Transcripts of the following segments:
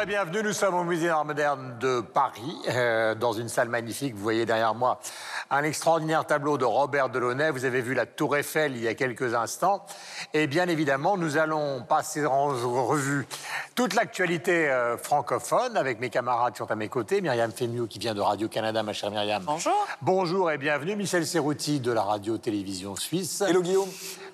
Bonjour et bienvenue. Nous sommes au Musée d'art moderne de Paris, euh, dans une salle magnifique. Vous voyez derrière moi un extraordinaire tableau de Robert Delaunay. Vous avez vu la Tour Eiffel il y a quelques instants. Et bien évidemment, nous allons passer en revue toute l'actualité euh, francophone avec mes camarades qui sont à mes côtés. Myriam Fémiou qui vient de Radio-Canada, ma chère Myriam. Bonjour. Bonjour et bienvenue. Michel Serrouti de la radio-télévision suisse. Hello Guillaume.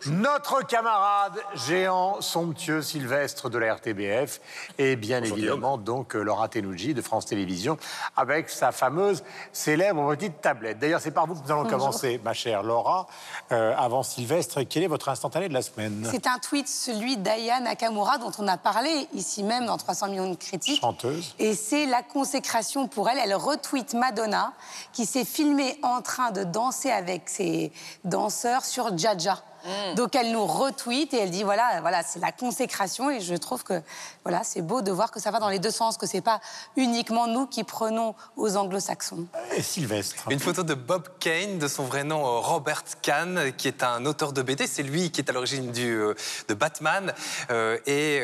Notre camarade géant somptueux Sylvestre de la RTBF et bien évidemment donc euh, Laura Tenouji de France Télévisions avec sa fameuse célèbre petite tablette. D'ailleurs, c'est par vous que nous allons commencer, ma chère Laura. Euh, avant Sylvestre, quel est votre instantané de la semaine? C'est un tweet, celui d'Aya Nakamura, dont on a parlé ici même dans 300 millions de critiques. Chanteuse. Et c'est la consécration pour elle. Elle retweet Madonna, qui s'est filmée en train de danser avec ses danseurs sur Jaja. Mm. Donc elle nous retweet et elle dit voilà, voilà, c'est la consécration et je trouve que voilà, c'est beau de voir que ça va dans les deux sens, que c'est pas uniquement nous qui prenons aux anglo-saxons. Et Sylvestre. Une photo de Bob Kane, de son vrai nom euh, Robert Kahn, qui est un auteur de BD. C'est lui qui est à l'origine du euh, de Batman euh, et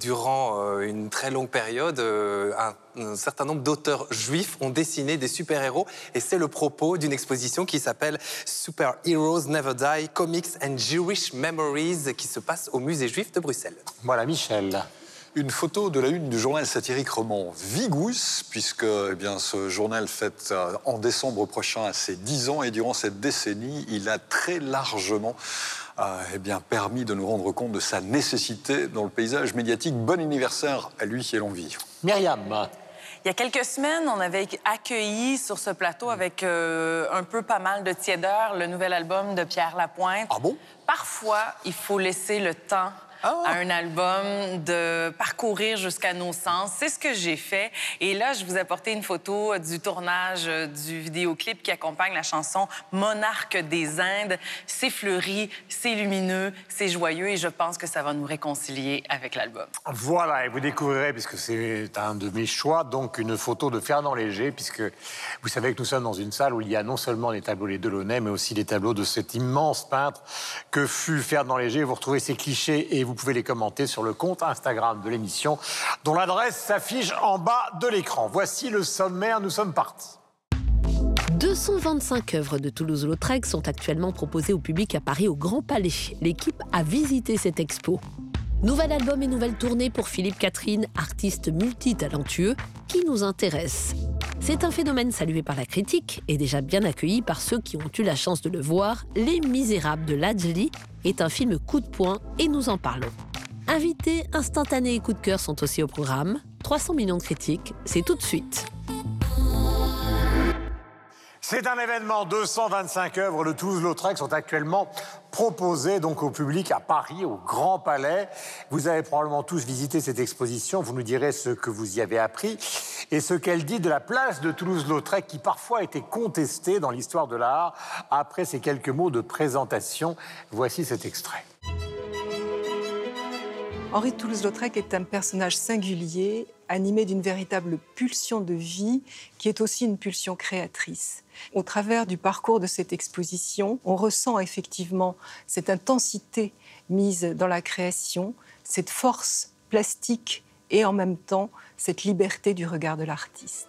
durant une très longue période, un un certain nombre d'auteurs juifs ont dessiné des super-héros et c'est le propos d'une exposition qui s'appelle Super Heroes Never Die, Comics and Jewish Memories qui se passe au musée juif de Bruxelles. Voilà, Michel. Une photo de la une du journal satirique roman Vigous, puisque eh bien, ce journal fête euh, en décembre prochain ses 10 ans et durant cette décennie, il a très largement euh, eh bien, permis de nous rendre compte de sa nécessité dans le paysage médiatique. Bon anniversaire à lui et l'envie. Myriam. Il y a quelques semaines, on avait accueilli sur ce plateau avec euh, un peu pas mal de tiédeur le nouvel album de Pierre Lapointe. Ah bon? Parfois, il faut laisser le temps à ah. un album, de parcourir jusqu'à nos sens. C'est ce que j'ai fait. Et là, je vous ai apporté une photo du tournage du vidéoclip qui accompagne la chanson Monarque des Indes. C'est fleuri, c'est lumineux, c'est joyeux et je pense que ça va nous réconcilier avec l'album. Voilà, et vous découvrirez, puisque c'est un de mes choix, donc une photo de Fernand Léger, puisque vous savez que nous sommes dans une salle où il y a non seulement les tableaux Les Delaunay, mais aussi les tableaux de cet immense peintre que fut Fernand Léger. Vous retrouvez ces clichés et vous vous pouvez les commenter sur le compte Instagram de l'émission, dont l'adresse s'affiche en bas de l'écran. Voici le sommaire, nous sommes partis. 225 œuvres de Toulouse-Lautrec sont actuellement proposées au public à Paris au Grand Palais. L'équipe a visité cette expo. Nouvel album et nouvelle tournée pour Philippe Catherine, artiste multitalentueux, qui nous intéresse. C'est un phénomène salué par la critique et déjà bien accueilli par ceux qui ont eu la chance de le voir. Les Misérables de Lajli est un film coup de poing et nous en parlons. Invités, instantanés et coup de cœur sont aussi au programme. 300 millions de critiques, c'est tout de suite. C'est un événement, 225 œuvres de Toulouse-Lautrec sont actuellement proposées donc au public à Paris, au Grand Palais. Vous avez probablement tous visité cette exposition, vous nous direz ce que vous y avez appris et ce qu'elle dit de la place de Toulouse-Lautrec qui parfois a été contestée dans l'histoire de l'art. Après ces quelques mots de présentation, voici cet extrait. Henri Toulouse-Lautrec est un personnage singulier, animé d'une véritable pulsion de vie, qui est aussi une pulsion créatrice. Au travers du parcours de cette exposition, on ressent effectivement cette intensité mise dans la création, cette force plastique et en même temps cette liberté du regard de l'artiste.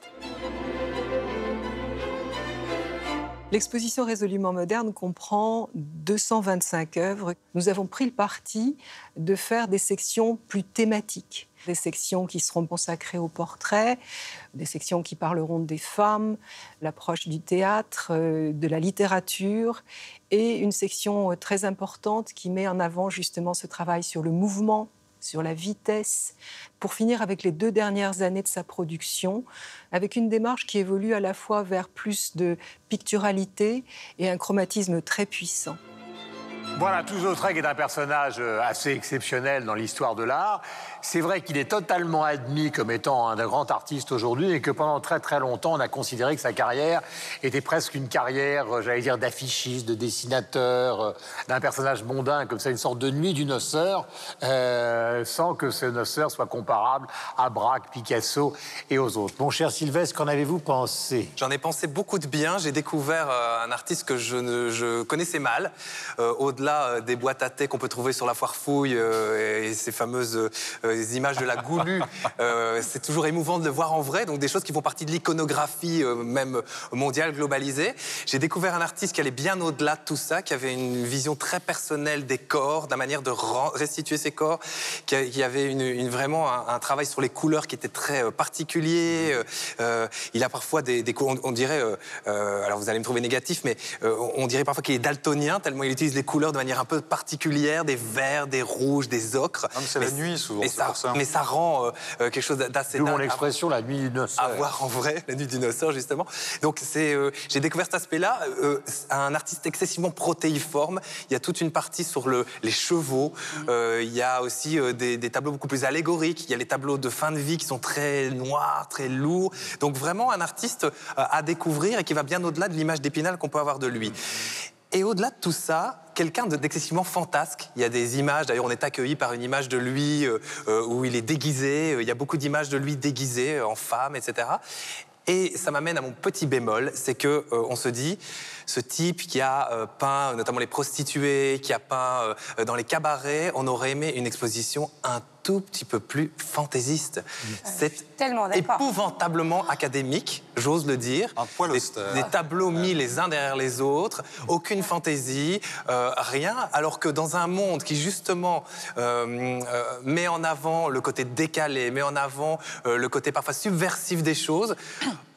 L'exposition résolument moderne comprend 225 œuvres. Nous avons pris le parti de faire des sections plus thématiques, des sections qui seront consacrées au portrait, des sections qui parleront des femmes, l'approche du théâtre, euh, de la littérature, et une section euh, très importante qui met en avant justement ce travail sur le mouvement sur la vitesse, pour finir avec les deux dernières années de sa production, avec une démarche qui évolue à la fois vers plus de picturalité et un chromatisme très puissant. Voilà, Toulouse-Lautrec est un personnage euh, assez exceptionnel dans l'histoire de l'art. C'est vrai qu'il est totalement admis comme étant un grand artiste aujourd'hui et que pendant très très longtemps, on a considéré que sa carrière était presque une carrière, euh, j'allais dire, d'affichiste, de dessinateur, euh, d'un personnage mondain, comme ça, une sorte de nuit du noceur, sans que ce noceur soit comparable à Braque, Picasso et aux autres. Mon cher Sylvestre, qu'en avez-vous pensé? J'en ai pensé beaucoup de bien. J'ai découvert un artiste que je connaissais mal, au-delà au-delà des boîtes à thé qu'on peut trouver sur la foire fouille et ces fameuses images de la goulue, c'est toujours émouvant de le voir en vrai. Donc des choses qui font partie de l'iconographie même mondiale globalisée. J'ai découvert un artiste qui allait bien au-delà de tout ça, qui avait une vision très personnelle des corps, de la manière de restituer ses corps, qui avait une, vraiment un, travail sur les couleurs qui était très particulier. il a parfois des, des on, on, dirait, alors vous allez me trouver négatif, mais on dirait parfois qu'il est daltonien, tellement il utilise les couleurs de manière un peu particulière, des verts, des rouges, des ocres. C'est la nuit souvent, mais ça, mais ça rend euh, quelque chose d'assez... D'où mon expression, la nuit du noceur. À voir en vrai, la nuit du noceur, justement. Donc c'est, euh, j'ai découvert cet aspect-là, euh, un artiste excessivement protéiforme. Il y a toute une partie sur le, les chevaux. il y a aussi des, des, tableaux beaucoup plus allégoriques. Il y a les tableaux de fin de vie qui sont très noirs, très lourds. Donc vraiment un artiste à découvrir et qui va bien au-delà de l'image d'Épinal qu'on peut avoir de lui. Et au-delà de tout ça, quelqu'un d'excessivement fantasque. Il y a des images, d'ailleurs on est accueilli par une image de lui euh, euh, où il est déguisé, il y a beaucoup d'images de lui déguisé en femme, etc. Et ça m'amène à mon petit bémol, c'est que euh, on se dit, ce type qui a peint notamment les prostituées, qui a peint dans les cabarets, on aurait aimé une exposition tout petit peu plus fantaisiste. C'est épouvantablement académique, j'ose le dire. Un poil des, des, tableaux mis les uns derrière les autres, aucune fantaisie, euh, rien. Alors que dans un monde qui justement euh, euh, met en avant le côté décalé, met en avant le côté parfois subversif des choses,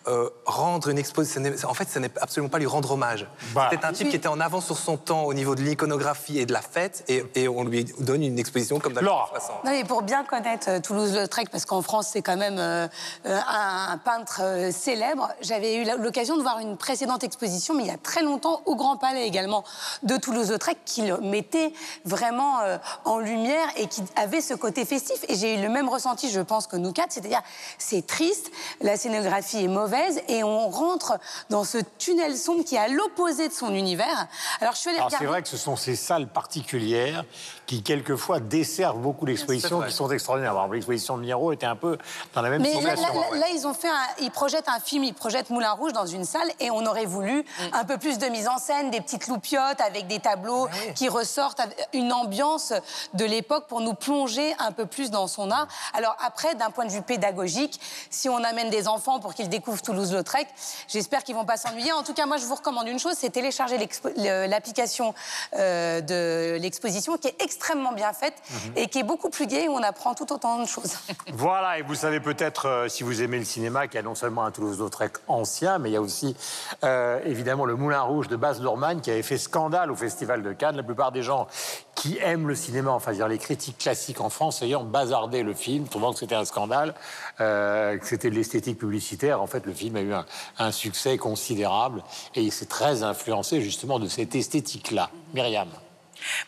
euh, rendre une exposition. En fait, ce n'est absolument pas lui rendre hommage. Bah. C'était un type qui était en avance sur son temps au niveau de l'iconographie et de la fête, et, on lui donne une exposition comme dans les 60. Non, mais pour bien connaître euh, Toulouse-Lautrec, parce qu'en France, c'est quand même euh, un, peintre célèbre, j'avais eu l'occasion de voir une précédente exposition, mais il y a très longtemps, au Grand Palais également, de Toulouse-Lautrec, qui le mettait vraiment en lumière et qui avait ce côté festif. Et j'ai eu le même ressenti, je pense, que nous quatre, c'est-à-dire c'est triste, la scénographie est mauvaise, et on rentre dans ce tunnel sombre qui est à l'opposé de son univers. Alors je suis allée C'est vrai que ce sont ces salles particulières qui quelquefois desservent beaucoup l'exposition, qui sont extraordinaires. L'exposition de Miro était un peu dans la même Mais situation. Là, là, ils ont fait, ils projettent un film, ils projettent Moulin Rouge dans une salle, et on aurait voulu mm. un peu plus de mise en scène, des petites loupiottes avec des tableaux ah qui ressortent, une ambiance de l'époque pour nous plonger un peu plus dans son art. Alors après, d'un point de vue pédagogique, si on amène des enfants pour qu'ils découvrent Toulouse-Lautrec, j'espère qu'ils vont pas s'ennuyer. En tout cas, moi, je vous recommande une chose, c'est télécharger l'application euh, de l'exposition qui est extrêmement extrêmement bien faite mhm. et qui est beaucoup plus gaie où on apprend tout autant de choses. Voilà, et vous savez peut-être, euh, si vous aimez le cinéma, qu'il y a non seulement un Toulouse-Lautrec ancien, mais il y a aussi euh, évidemment le Moulin Rouge de Baz Luhrmann qui avait fait scandale au Festival de Cannes. La plupart des gens qui aiment le cinéma, enfin dire les critiques classiques en France, ayant bazardé le film, trouvant que c'était un scandale, euh, que c'était de l'esthétique publicitaire. En fait, le film a eu un, un succès considérable et il s'est très influencé justement de cette esthétique-là. Myriam.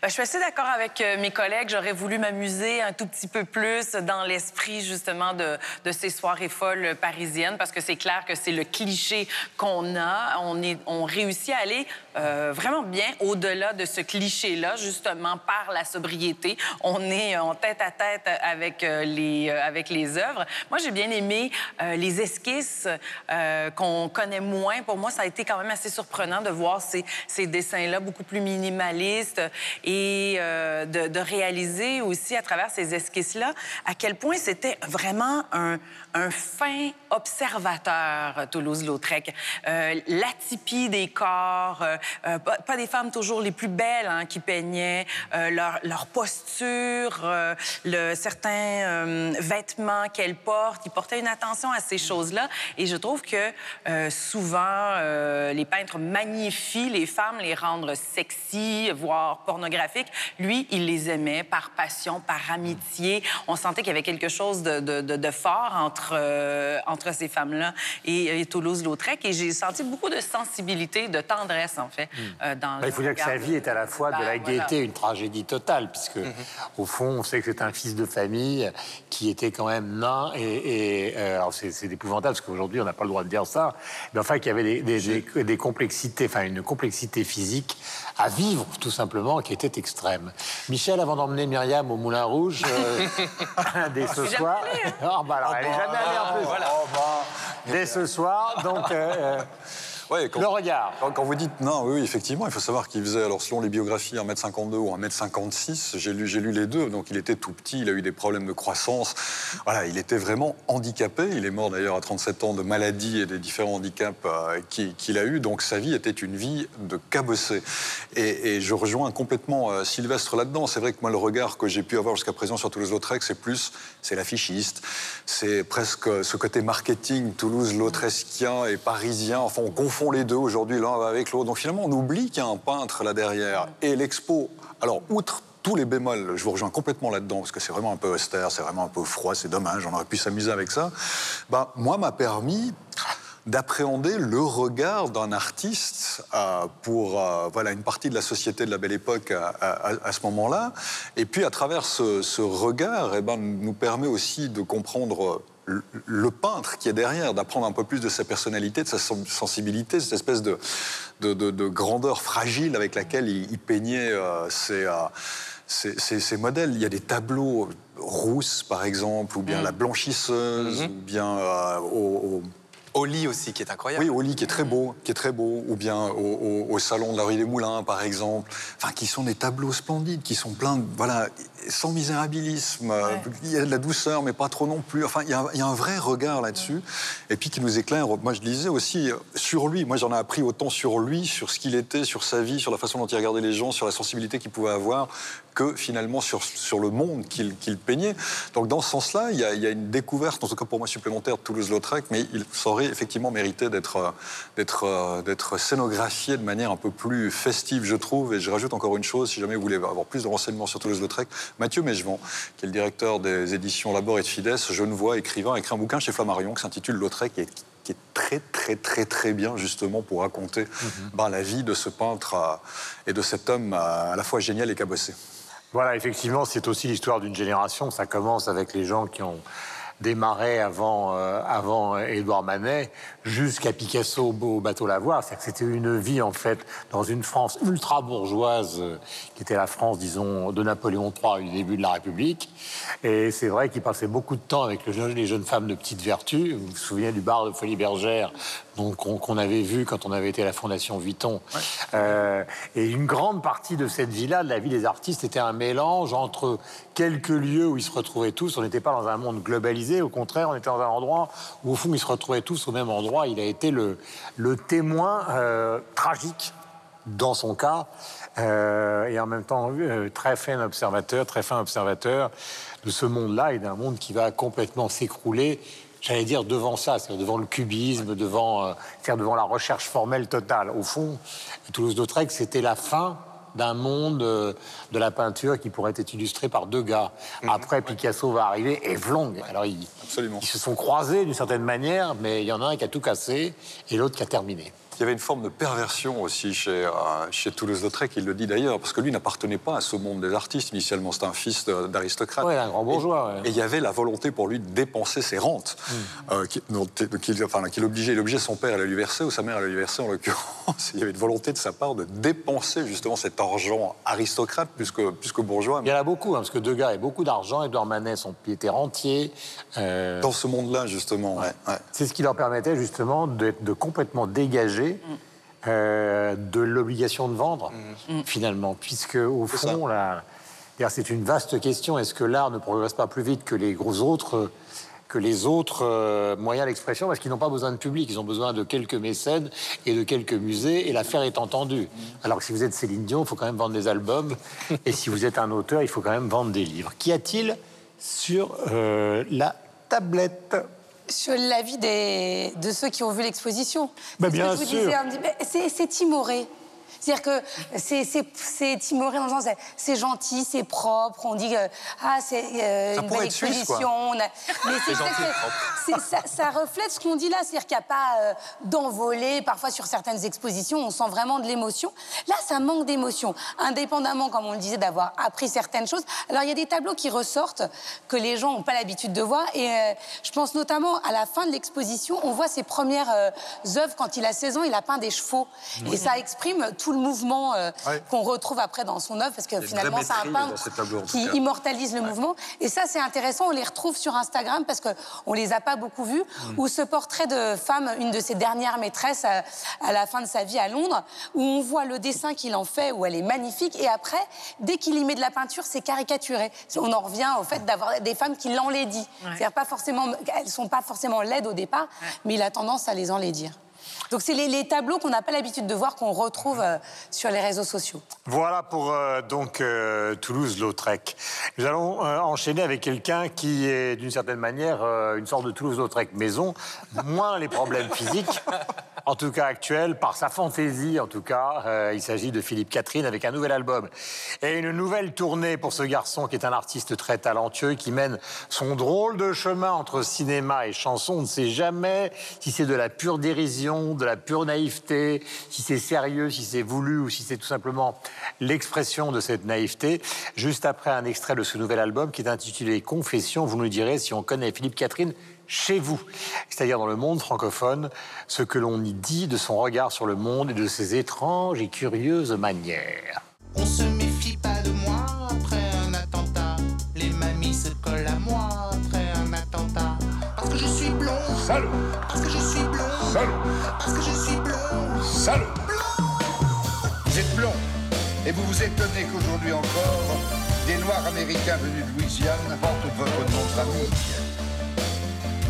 Ben, je suis assez d'accord avec euh, mes collègues. J'aurais voulu m'amuser un tout petit peu plus dans l'esprit justement de, ces soirées folles parisiennes parce que c'est clair que c'est le cliché qu'on a. On, est, on réussit à aller euh, vraiment bien au-delà de ce cliché-là, justement par la sobriété. On est en tête à tête avec euh, les, avec les œuvres. Moi, j'ai bien aimé les esquisses qu'on connaît moins. Pour moi, ça a été quand même assez surprenant de voir ces dessins-là beaucoup plus minimalistes et euh, de, réaliser aussi à travers ces esquisses-là à quel point c'était vraiment un, fin observateur, Toulouse-Lautrec. Euh, L'atypie des corps, euh, pas, des femmes toujours les plus belles hein, qui peignaient, leur, posture, certains vêtements qu'elles portent. Ils portaient une attention à ces choses-là. Et je trouve que souvent, les peintres magnifient les femmes, les rendre sexy, voire pornographiques. Lui, il les aimait par passion, par amitié. On sentait qu'il y avait quelque chose de, de, fort entre, euh, entre ces femmes-là et, Toulouse-Lautrec. Et j'ai senti beaucoup de sensibilité, de tendresse, en fait, hmm. euh, dans bah, Il faut dire que sa vie est à la fois de la bah, gaieté et une tragédie totale, puisque, mhm. au fond, on sait que c'est un fils de famille qui était quand même nain. Et, euh, alors, c'est épouvantable, parce qu'aujourd'hui, on n'a pas le droit de dire ça. Mais enfin, qu'il y avait des, des, des complexités, enfin, une complexité physique à vivre, tout simplement, qui était extrême. Michel, avant d'emmener Myriam au Moulin Rouge, euh, dès ce soir. Oh, bah alors, elle n'est jamais allée en plus. Oh, bah. Dès ce soir, donc. Ouais, quand- Le regard. Quand, quand vous dites non, oui, oui, effectivement, il faut savoir qu'il faisait, alors selon les biographies, 1m52 ou 1m56. J'ai lu, lu les deux, donc il était tout petit, il a eu des problèmes de croissance. Voilà, il était vraiment handicapé. Il est mort d'ailleurs à 37 ans de maladie et des différents handicaps euh, qui- qu'il a eu. Donc sa vie était une vie de cabossé. Et, et je rejoins complètement euh, Sylvestre là-dedans. C'est vrai que moi, le regard que j'ai pu avoir jusqu'à présent sur Toulouse-Lautrec, c'est plus, c'est l'affichiste. C'est presque ce côté marketing Toulouse-Lautresquien et parisien. Enfin, on confond les deux aujourd'hui l'un avec l'autre. Donc finalement, on oublie qu'il y a un peintre là derrière. Et l'expo, alors, outre tous les bémols, je vous rejoins complètement là-dedans, parce que c'est vraiment un peu austère, c'est vraiment un peu froid, c'est dommage, on aurait pu s'amuser avec ça. Bah, moi, m'a permis d'appréhender le regard d'un artiste euh, pour euh, voilà, une partie de la société de la belle époque à, à- ce moment-là. Et puis, à travers ce, regard, eh ben, nous permet aussi de comprendre le, peintre qui est derrière, d'apprendre un peu plus de sa personnalité, de sa sen- sensibilité, cette espèce de, de, de- de grandeur fragile avec laquelle il, il peignait euh, ses, euh, ses- ses- ses modèles. Il y a des tableaux rousses, par exemple, ou bien La Blanchisseuse, ou bien euh, au- au Oli aussi, qui est incroyable. oui, au lit qui est très beau, qui est très beau, ou bien au, au- au salon de la rue des Moulins, par exemple. Enfin, qui sont des tableaux splendides, qui sont pleins, de, voilà, sans misérabilisme. euh, Il y a de la douceur, mais pas trop non plus. Enfin, il y a, il y a un vrai regard là-dessus, et puis qui nous éclaire. Moi, je disais aussi euh, sur lui. Moi, j'en ai appris autant sur lui, sur ce qu'il était, sur sa vie, sur la façon dont il regardait les gens, sur la sensibilité qu'il pouvait avoir, que finalement sur, sur le monde qu'il peignait. Donc, dans ce sens-là, il y, a, il y a une découverte, en tout cas pour moi supplémentaire, de Toulouse-Lautrec, mais il aurait effectivement mérité d'être scénographié de manière un peu plus festive, je trouve. Et je rajoute encore une chose, si jamais vous voulez avoir plus de renseignements sur Toulouse-Lautrec, Mathieu Mégevant, qui est le directeur des éditions Labor et de Fides, genevois, écrivain, a écrit un bouquin chez Flammarion qui s'intitule Lautrec et qui est très très très très bien justement pour raconter ben, la vie de ce peintre euh, et de cet homme euh, à la fois génial et cabossé. Voilà, effectivement, c'est aussi l'histoire d'une génération. Ça commence avec les gens qui ont démarré avant, euh, avant Édouard Manet jusqu'à Picasso au bateau Lavoir. C'est-à-dire que c'était une vie, en fait, dans une France ultra-bourgeoise, euh, qui était la France, disons, de Napoléon III du début de la République. Et c'est vrai qu'il passait beaucoup de temps avec le jeune- les jeunes femmes de petite vertu. Vous vous souvenez du bar de Folie Bergère donc, qu'on qu'on avait vu quand on avait été à la Fondation Vuitton. Euh, et une grande partie de cette vie-là, de la vie des artistes, était un mélange entre quelques lieux où ils se retrouvaient tous. On n'était pas dans un monde globalisé, au contraire, on était dans un endroit où, au fond, ils se retrouvaient tous au même endroit. Il a été le, témoin euh, tragique, dans son cas, euh, et en même temps euh, très fin observateur, très fin observateur de ce monde-là et d'un monde qui va complètement s'écrouler. J'allais dire devant ça, c'est-à-dire devant le cubisme, devant, euh, devant la recherche formelle totale. Au fond, Toulouse-Lautrec, c'était la fin d'un monde euh, de la peinture qui pourrait être illustré par deux gars. Après, Picasso va arriver et Vlong. Alors, ils, ils se sont croisés d'une certaine manière, mais il y en a un qui a tout cassé et l'autre qui a terminé. Il y avait une forme de perversion aussi chez, euh, chez Toulouse-Lautrec, il le dit d'ailleurs, parce que lui n'appartenait pas à ce monde des artistes initialement, c'était un fils d'aristocrate. Ouais, un grand bourgeois, Et, ouais. et il y avait la volonté pour lui de dépenser ses rentes, euh, qui, dont- qu'il enfin, qu'il obligeait, il obligeait son père à la lui verser, ou sa mère à la lui verser en l'occurrence. Il y avait une volonté de sa part de dépenser justement cet argent aristocrate plus que, plus que bourgeois. Il y en a beaucoup, hein, parce que Degas a beaucoup d'argent, Edouard Manet, son pied était rentier. euh, Dans ce monde-là, justement. ouais, ouais. C'est ce qui leur permettait justement de complètement euh, de l'obligation de vendre, finalement, puisque au fond, là, c'est une vaste question. Est-ce que l'art ne progresse pas plus vite que les gros autres que les autres euh, moyens d'expression? Parce qu'ils n'ont pas besoin de public, ils ont besoin de quelques mécènes et de quelques musées et l'affaire est entendue. Alors que si vous êtes Céline Dion, il faut quand même vendre des albums et si vous êtes un auteur, il faut quand même vendre des livres. Qu'y a-t-il sur euh, la tablette? Sur l'avis des, de ceux qui ont vu l'exposition. Bah, bien que je vous sûr. c'est timoré. C'est-à-dire que c'est- timoré dans le sens, c'est- gentil, c'est propre, on dit que ah, c'est euh, une belle exposition. Mais c'est- ça, ça reflète ce qu'on dit là, c'est-à-dire qu'il n'y a pas euh, d'envolée. Parfois, sur certaines expositions, on sent vraiment de l'émotion. Là, ça manque d'émotion, indépendamment, comme on le disait, d'avoir appris certaines choses. Alors, il y a des tableaux qui ressortent que les gens n'ont pas l'habitude de voir. Et euh, je pense notamment à la fin de l'exposition, on voit ses premières euh, œuvres. Quand il a 16 ans, il a peint des chevaux. Et ça exprime tout le mouvement euh, Ouais. qu'on retrouve après dans son œuvre, parce que finalement, c'est un peintre qui cas. immortalise le mouvement. Et ça, c'est intéressant. On les retrouve sur Instagram parce qu'on les a pas beaucoup vus. Mm. Où ce portrait de femme, une de ses dernières maîtresses à, à la fin de sa vie à Londres, où on voit le dessin qu'il en fait, où elle est magnifique. Et après, dès qu'il y met de la peinture, c'est caricaturé. On en revient au fait d'avoir des femmes qui l'enlaidissent. C'est-à-dire pas forcément, elles sont pas forcément laides au départ, mais il a tendance à les enlaidir. Donc c'est les, tableaux qu'on n'a pas l'habitude de voir, qu'on retrouve euh, sur les réseaux sociaux. Voilà pour euh, donc euh, Toulouse-Lautrec. Nous allons enchaîner avec quelqu'un qui est d'une certaine manière une sorte de Toulouse-Lautrec maison, moins les problèmes physiques, en tout cas actuels, par sa fantaisie en tout cas. Il s'agit de Philippe Catherine avec un nouvel album et une nouvelle tournée pour ce garçon qui est un artiste très talentueux qui mène son drôle de chemin entre cinéma et chanson. On ne sait jamais si c'est de la pure dérision, de la pure naïveté, si c'est sérieux, si c'est voulu ou si c'est tout simplement l'expression de cette naïveté. Juste après un extrait de ce nouvel album qui est intitulé Confession, vous nous direz si on connaît Philippe Catherine chez vous, c'est-à-dire dans le monde francophone, ce que l'on y dit de son regard sur le monde et de ses étranges et curieuses manières. On se méfie pas de moi après un attentat. Les mamies se collent à moi après un attentat. Parce que je suis blond. Salaud Parce que je suis blond. Salaud Parce que je suis blond. Salaud. Vous êtes blond et vous vous étonnez qu'aujourd'hui encore, des Noirs américains venus de Louisiane portent votre nom de famille.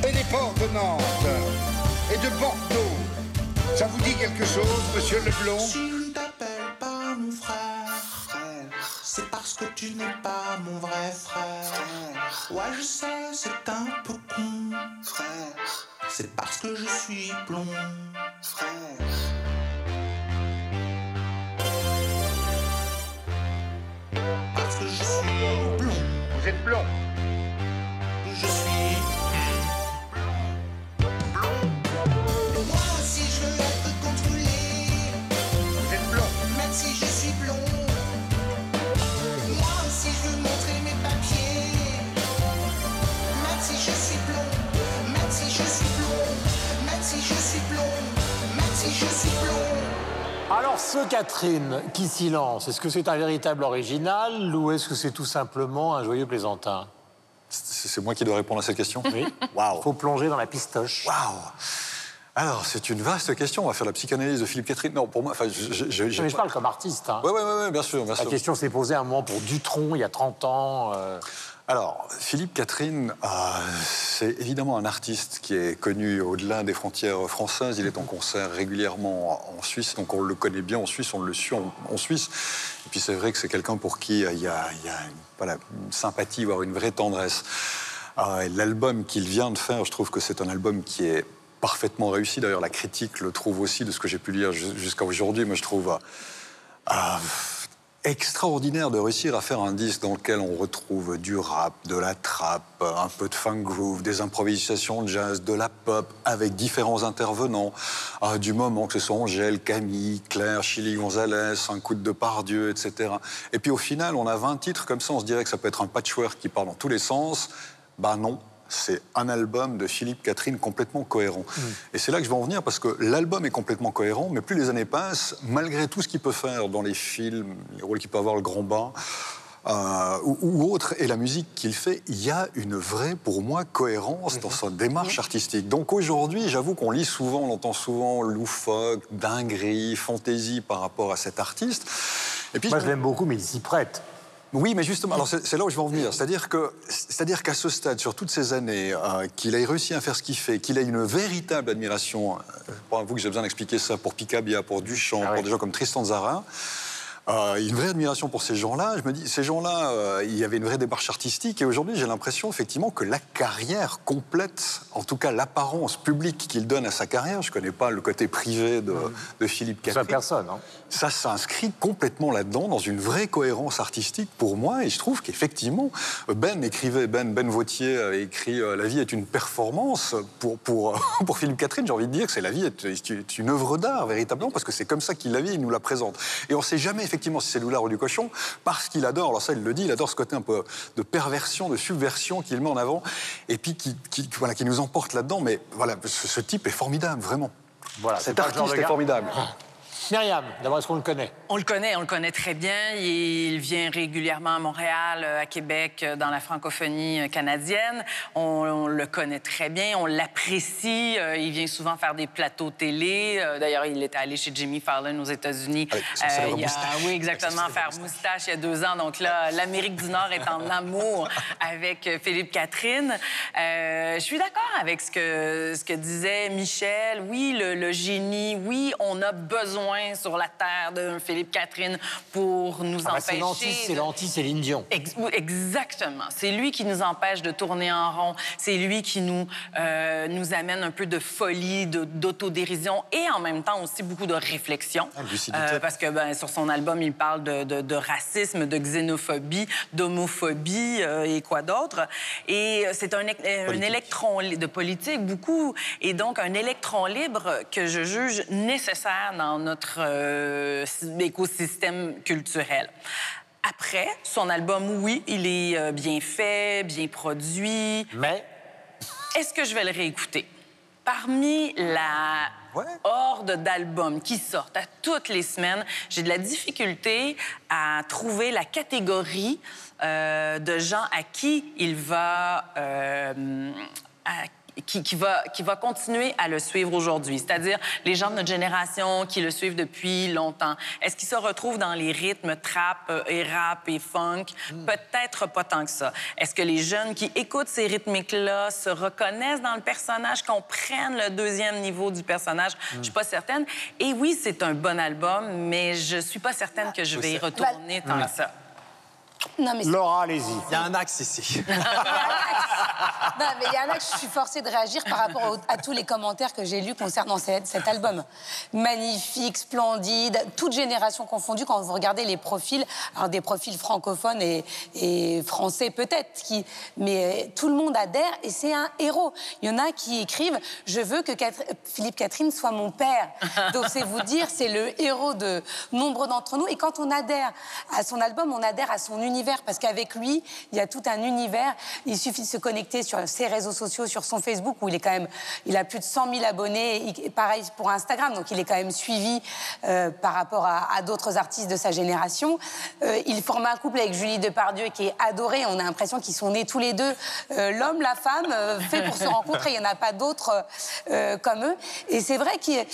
Et les ports de Nantes. Et de Bordeaux, ça vous dit quelque chose, monsieur le que tu n'es pas mon vrai frère. Ouais, je sais, c'est un peu con, frère. C'est parce que je suis blond, frère. Parce que je suis blond, Vous êtes blond je suis Alors, ce Catherine qui s'y lance, est-ce que c'est un véritable original ou est-ce que c'est tout simplement un joyeux plaisantin? C'est moi qui dois répondre à cette question? Oui. Waouh Faut plonger dans la pistoche. Waouh Alors, c'est une vaste question. On va faire la psychanalyse de Philippe Catherine. Non, pour moi, enfin, je, je, je- Mais je pas- parle comme artiste. hein. Ouais, ouais, ouais, ouais, bien sûr, bien La sûr. question s'est posée à un moment pour Dutronc, il y a 30 ans. euh, Alors, Philippe Catherine, euh, c'est évidemment un artiste qui est connu au-delà des frontières françaises. Il est en concert régulièrement en Suisse, donc on le connaît bien en Suisse, on le suit en, Suisse. Et puis c'est vrai que c'est quelqu'un pour qui euh, il y a, une, sympathie, voire une vraie tendresse. Euh, L'album qu'il vient de faire, je trouve que c'est un album qui est parfaitement réussi. D'ailleurs, la critique le trouve aussi, de ce que j'ai pu lire jus- jusqu'à aujourd'hui. Moi, je trouve... extraordinaire de réussir à faire un disque dans lequel on retrouve du rap, de la trap, un peu de funk groove, des improvisations de jazz, de la pop, avec différents intervenants euh, du moment, que ce soit Angèle, Camille, Claire, Chili Gonzalez, un coup de Depardieu, etc. Et puis au final, on a 20 titres comme ça, on se dirait que ça peut être un patchwork qui part dans tous les sens. Bah non, c'est un album de Philippe Catherine complètement cohérent. Et c'est là que je vais en venir parce que l'album est complètement cohérent, mais plus les années passent, malgré tout ce qu'il peut faire dans les films, les rôles qu'il peut avoir, le grand bain, euh, ou, ou autre, et la musique qu'il fait, il y a une vraie, pour moi, cohérence dans sa démarche artistique. Donc aujourd'hui, j'avoue qu'on lit souvent, on entend souvent loufoque, dinguerie, fantaisie par rapport à cet artiste. Et puis, Moi, je l'aime beaucoup, mais il s'y prête. Oui, mais justement, alors c'est là où je vais en venir. C'est-à-dire que, c'est-à-dire qu'à ce stade, sur toutes ces années, euh, qu'il ait réussi à faire ce qu'il fait, qu'il ait une véritable admiration. euh, Pour vous que j'ai besoin d'expliquer ça pour Picabia, pour Duchamp, Ah pour des gens comme Tristan Zara. Euh, une vraie admiration pour ces gens-là. Je me dis, ces gens-là, euh, il y avait une vraie démarche artistique. Et aujourd'hui, j'ai l'impression, effectivement, que la carrière complète, en tout cas l'apparence publique qu'il donne à sa carrière, je ne connais pas le côté privé de, de Philippe Ça, Catherine. personne. hein. Ça s'inscrit complètement là-dedans, dans une vraie cohérence artistique pour moi. Et je trouve qu'effectivement, Ben écrivait, Ben, ben Vautier a écrit euh, La vie est une performance. Pour, pour, pour Philippe Catherine, j'ai envie de dire que c'est la vie est, est une œuvre d'art, véritablement, parce que c'est comme ça qu'il la vit, il nous la présente. Et on ne sait jamais effectivement si c'est Loulard ou du cochon, parce qu'il adore, alors ça il le dit, il adore ce côté un peu de perversion, de subversion qu'il met en avant, et puis qui, qui- voilà, qui nous emporte là-dedans. Mais voilà, ce, ce type est formidable, vraiment. Voilà, Cet artiste est formidable. Myriam, d'abord, est-ce qu'on le connaît? On le connaît, on le connaît très bien. Il vient régulièrement à Montréal, euh, à Québec, euh, dans la francophonie euh, canadienne. On, on le connaît très bien, on l'apprécie. Euh, Il vient souvent faire des plateaux télé. Euh, D'ailleurs, il était allé chez Jimmy Fallon aux États-Unis. Avec son célèbre il y a- moustache. Oui, exactement, faire moustache il y a deux ans. Donc là, l'Amérique du Nord est en amour avec euh, Philippe Catherine. Euh, je suis d'accord avec ce que, ce que disait Michel. Oui, le, le génie, oui, on a besoin sur la terre d'un Philippe Catherine pour nous Ah C'est empêcher. c'est de- l'anti-Céline Dion. Ex- oui, exactement. C'est lui qui nous empêche de tourner en rond. C'est lui qui nous, euh, nous amène un peu de folie, de- d'autodérision et en même temps aussi beaucoup de réflexion. Ah. Euh, parce que ben, sur son album, il parle de, de- de racisme, de xénophobie, d'homophobie euh, et quoi d'autre. Et c'est un, un électron de politique, beaucoup. Et donc, un électron libre que je juge nécessaire dans notre euh, écosystème culturel. Après, son album, oui, il est euh, bien fait, bien produit. Mais Est-ce que je vais le réécouter? Parmi la Ouais. horde d'albums qui sortent à toutes les semaines, j'ai de la difficulté à trouver la catégorie euh, de gens à qui il va... euh, à- qui, qui va, qui va continuer à le suivre aujourd'hui, c'est-à-dire les gens de notre génération qui le suivent depuis longtemps. Est-ce qu'ils se retrouvent dans les rythmes trap euh, et rap et funk? Peut-être pas tant que ça. Est-ce que les jeunes qui écoutent ces rythmiques-là se reconnaissent dans le personnage, comprennent le deuxième niveau du personnage? Je suis pas certaine. Et oui, c'est un bon album, mais je suis pas certaine que je vais y retourner tant que ça. Non, mais c'est- Laura, allez-y. Il y a un axe ici. Non, mais il y a que je suis forcée de réagir par rapport au- à tous les commentaires que j'ai lus concernant cet, cet album. Magnifique, splendide, toute génération confondue quand vous regardez les profils, alors des profils francophones et, et français peut-être, qui, mais euh, tout le monde adhère et c'est un héros. Il y en a qui écrivent « Je veux que Catherine- Philippe Catherine soit mon père ». Donc c'est vous dire, c'est le héros de nombreux d'entre nous. Et quand on adhère à son album, on adhère à son univers parce qu'avec lui, il y a tout un univers. Il suffit de se connecter sur ses réseaux sociaux, sur son Facebook où il est quand même, il a plus de 100 000 abonnés. Et pareil pour Instagram, donc il est quand même suivi euh, par rapport à, à d'autres artistes de sa génération. Euh, il forme un couple avec Julie Depardieu qui est adoré. On a l'impression qu'ils sont nés tous les deux, euh, l'homme, la femme, fait pour se rencontrer. Il n'y en a pas d'autres comme eux. Et c'est vrai qu'il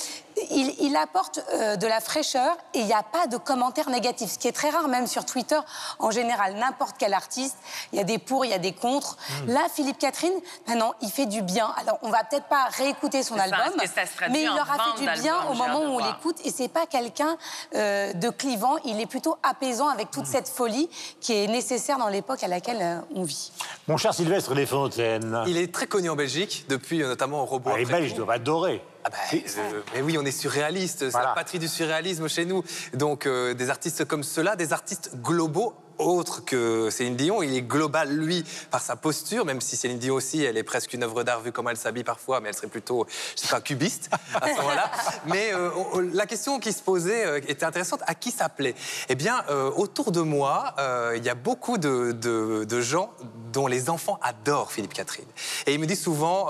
il, il apporte euh, de la fraîcheur et il n'y a pas de commentaires négatifs, ce qui est très rare même sur Twitter. En général, n'importe quel artiste, il y a des pour, il y a des contre. Là, Philippe Catherine, maintenant, il fait du bien. Alors, on va peut-être pas réécouter son ça. album, ça mais il leur a fait du bien au moment où on l'écoute. Et c'est pas quelqu'un euh, de clivant. Il est plutôt apaisant avec toute cette folie qui est nécessaire dans l'époque à laquelle euh, on vit. Mon cher Sylvestre Desfontaines. Il est très connu en Belgique, depuis notamment au robot. Ah, les Belges doivent adorer. Ah bah, euh, mais oui, on est surréaliste, c'est Voilà. la patrie du surréalisme chez nous. Donc euh, des artistes comme ceux-là, des artistes globaux autres que Céline Dion, il est global lui par sa posture, même si Céline Dion aussi, elle est presque une œuvre d'art vu comment elle s'habille parfois, mais elle serait plutôt, je sais pas, cubiste à ce moment-là. Mais euh, la question qui se posait euh, était intéressante, à qui ça plaît? Eh bien, euh, autour de moi, il y a beaucoup de, gens dont les enfants adorent Philippe Catherine. Et ils me disent souvent,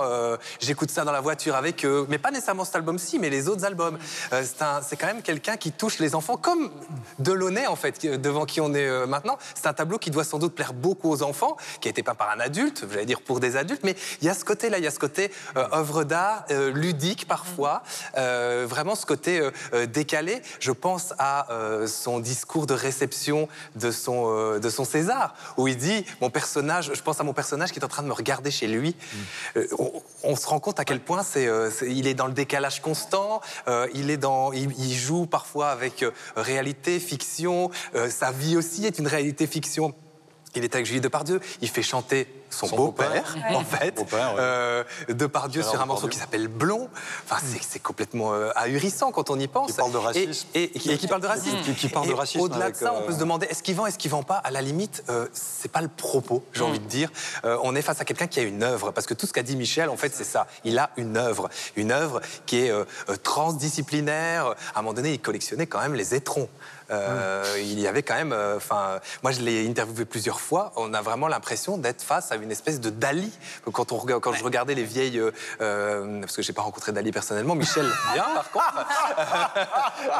j'écoute ça dans la voiture avec eux, mais pas nécessairement cet album-ci, mais les autres albums. C'est quand même quelqu'un qui touche les enfants, comme Delaunay, en fait, devant qui on est euh, maintenant. C'est un tableau qui doit sans doute plaire beaucoup aux enfants, qui a été peint par un adulte, j'allais dire pour des adultes, mais il y a ce côté-là, il y a ce côté euh, œuvre d'art, euh, ludique parfois, euh, vraiment ce côté décalé. Je pense à son discours de réception de son, de son César, où il dit, mon personnage, je pense à mon personnage qui est en train de me regarder chez lui. Euh, on, on se rend compte à quel point c'est, il est dans le décalage constant, il, est dans, il, il joue parfois avec réalité, fiction, sa vie aussi est une réalité-fiction. Il est avec Julie Depardieu, il fait chanter son, Son beau-père, en fait. Ouais. Euh, Depardieu sur un morceau Depardieu. qui s'appelle Blond. Enfin, c'est- c'est complètement euh, ahurissant quand on y pense. Qui parle de Et- racisme. Et, et qui, et qui parle de racisme. Qui- qui parle de racisme Au-delà de ça, on euh, peut se demander est-ce qu'il vend, est-ce qu'il vend pas? À la limite, euh, c'est pas le propos, j'ai envie de dire. Euh, on est face à quelqu'un qui a une œuvre, parce que tout ce qu'a dit Michel, en fait, c'est ça. Il a une œuvre, une œuvre qui est transdisciplinaire. À un moment donné, il collectionnait quand même les étrons. Euh, Il y avait quand même, euh, enfin, moi je l'ai interviewé plusieurs fois. On a vraiment l'impression d'être face à une espèce de Dali. Quand, on, quand je regardais les vieilles... euh, parce que j'ai pas rencontré Dali personnellement, Michel, bien par contre.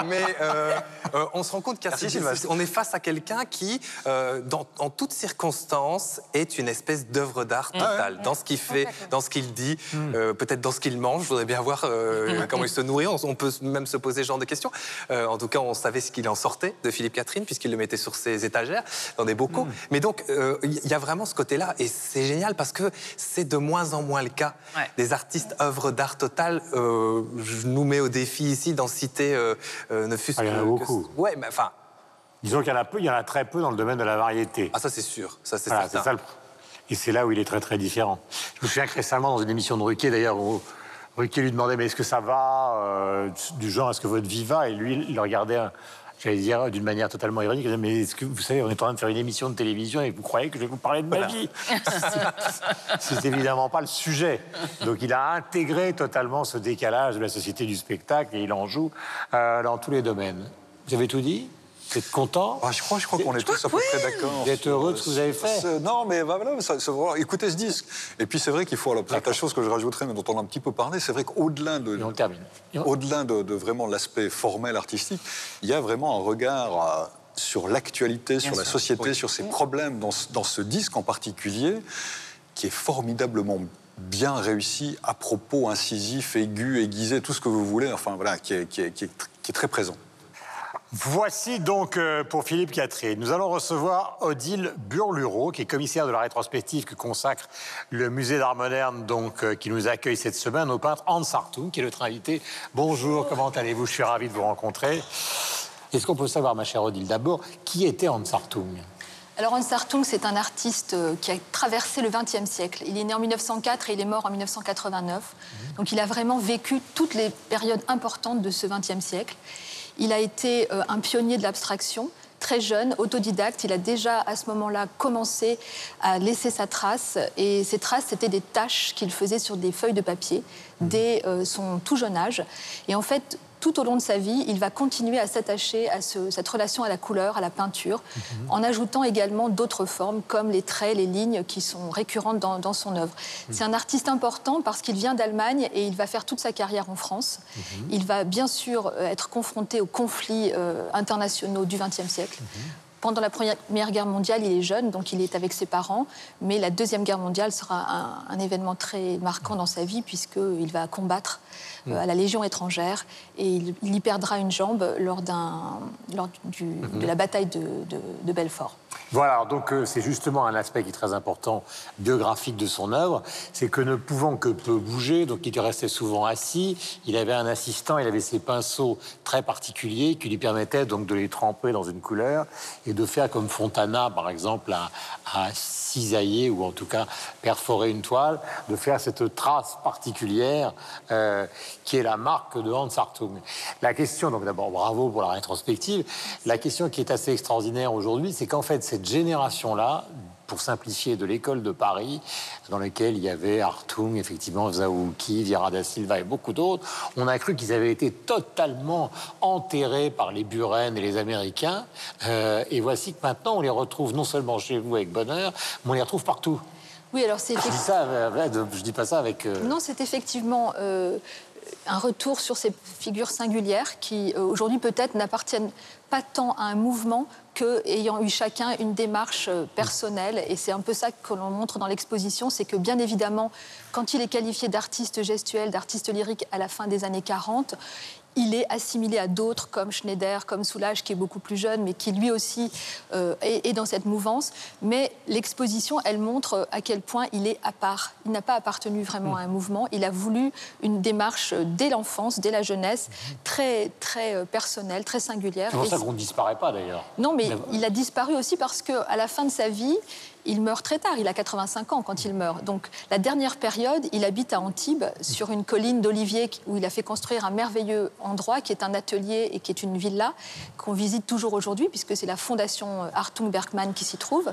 Mais euh, euh, on se rend compte qu'on est face à quelqu'un qui, euh, dans, en toutes circonstances, est une espèce d'œuvre d'art totale. Dans ce qu'il fait, dans ce qu'il dit, euh, peut-être dans ce qu'il mange. Je voudrais bien voir euh, comment il se nourrit. On, on peut même se poser ce genre de questions. Euh, en tout cas, on savait ce qu'il en sortait de Philippe Catherine, puisqu'il le mettait sur ses étagères, dans des bocaux. Mais donc, euh, il y a vraiment ce côté-là. Et c'est génial parce que c'est de moins en moins le cas. Ouais. Des artistes œuvres d'art totale, euh, je nous mets au défi ici d'en citer, euh, euh, ne fût-ce Ah, il y en a que- que- beaucoup. Ouais, mais enfin, Disons qu'il y en a peu, il y en a très peu dans le domaine de la variété. ah ça c'est sûr, ça c'est Voilà, certain. ça le- Et c'est là où il est très très différent. Je me souviens que récemment, dans une émission de Ruquier, d'ailleurs, où Ruquier lui demandait Mais est-ce que ça va euh, Du genre, est-ce que votre vie va Et lui, il regardait, euh, j'allais dire, d'une manière totalement ironique. Mais est-ce que vous savez, on est en train de faire une émission de télévision et vous croyez que je vais vous parler de ma vie C'est évidemment pas le sujet. Donc il a intégré totalement ce décalage de la société du spectacle et il en joue euh, dans tous les domaines. Vous avez tout dit? Vous êtes content Ah, je crois, je crois qu'on est tous à peu près d'accord. Vous êtes heureux de ce que vous avez fait Non, mais bah, voilà, ça- ça- voilà, écoutez ce disque. Et puis c'est vrai qu'il faut, alors, peut-être la chose que je rajouterais, mais dont on a un petit peu parlé, c'est vrai qu'au-delà de, Et on termine. Au-delà de, de vraiment l'aspect formel artistique, il y a vraiment un regard euh, sur l'actualité, sur la société, sur ses problèmes dans, ce- dans ce disque en particulier, qui est formidablement bien réussi, à propos, incisif, aigu, aiguisé, tout ce que vous voulez, enfin voilà, qui est, qui est- qui est tr- qui est très présent. Voici donc euh, pour Philippe Catherine. Nous allons recevoir Odile Burlureau, qui est commissaire de la rétrospective que consacre le musée d'art moderne, donc euh, qui nous accueille cette semaine, au peintre Hans Hartung, qui est notre invité. Bonjour, comment allez-vous? Je suis ravi de vous rencontrer. Est-ce qu'on peut savoir, ma chère Odile, d'abord, qui était Hans Hartung? Alors Hans Hartung, c'est un artiste euh, qui a traversé le XXe siècle. Il est né en 1904 et il est mort en 1989. Donc il a vraiment vécu toutes les périodes importantes de ce XXe siècle. Il a été euh, un pionnier de l'abstraction. Très jeune, autodidacte, il a déjà à ce moment-là commencé à laisser sa trace. Et ces traces, c'était des taches qu'il faisait sur des feuilles de papier dès euh, son tout jeune âge. Et en fait, tout au long de sa vie, il va continuer à s'attacher à ce- cette relation à la couleur, à la peinture, en ajoutant également d'autres formes comme les traits, les lignes qui sont récurrentes dans, dans son œuvre. C'est un artiste important parce qu'il vient d'Allemagne et il va faire toute sa carrière en France. Il va bien sûr euh, être confronté aux conflits euh, internationaux du XXe siècle. Pendant la Première Guerre mondiale, il est jeune, donc il est avec ses parents. Mais la Deuxième Guerre mondiale sera un, un événement très marquant dans sa vie, puisqu'il va combattre euh, à la Légion étrangère et il, il y perdra une jambe lors, d'un- lors du- de la bataille de, de- de Belfort. Voilà, donc euh, c'est justement un aspect qui est très important biographique de son œuvre, c'est que ne pouvant que peu bouger, donc il restait souvent assis, il avait un assistant, il avait ses pinceaux très particuliers qui lui permettaient donc de les tremper dans une couleur et de faire comme Fontana par exemple à, cisailler ou en tout cas perforer une toile, de faire cette trace particulière euh, qui est la marque de Hans Hartung. La question, donc d'abord bravo pour la rétrospective, la question qui est assez extraordinaire aujourd'hui, c'est qu'en fait cette génération-là, pour simplifier, de l'école de Paris, dans laquelle il y avait Hartung, effectivement, Zaouki, Vieira da Silva et beaucoup d'autres, on a cru qu'ils avaient été totalement enterrés par les Buren et les Américains. Euh, et voici que maintenant, on les retrouve non seulement chez vous avec bonheur, mais on les retrouve partout. Oui, alors c'est Je dis ça, euh, je dis pas ça avec. euh, Non, c'est effectivement euh, un retour sur ces figures singulières qui, aujourd'hui, peut-être n'appartiennent pas tant à un mouvement que ayant eu chacun une démarche euh, personnelle. Et c'est un peu ça que l'on montre dans l'exposition, c'est que bien évidemment, quand il est qualifié d'artiste gestuel, d'artiste lyrique à la fin des années 40, il est assimilé à d'autres comme Schneider, comme Soulage, qui est beaucoup plus jeune, mais qui lui aussi euh, est, est dans cette mouvance. Mais l'exposition, elle montre à quel point il est à part. Il n'a pas appartenu vraiment à un mouvement. Il a voulu une démarche euh, dès l'enfance, dès la jeunesse, très, très euh, personnelle, très singulière. C'est pour ça qu'on ne disparaît pas d'ailleurs? non, mais Mais- il a disparu aussi parce qu'à la fin de sa vie, il meurt très tard. Il a 85 ans quand il meurt. Donc, la dernière période, il habite à Antibes, sur une colline d'Olivier où il a fait construire un merveilleux endroit qui est un atelier et qui est une villa qu'on visite toujours aujourd'hui, puisque c'est la fondation euh, Hartung Bergmann qui s'y trouve.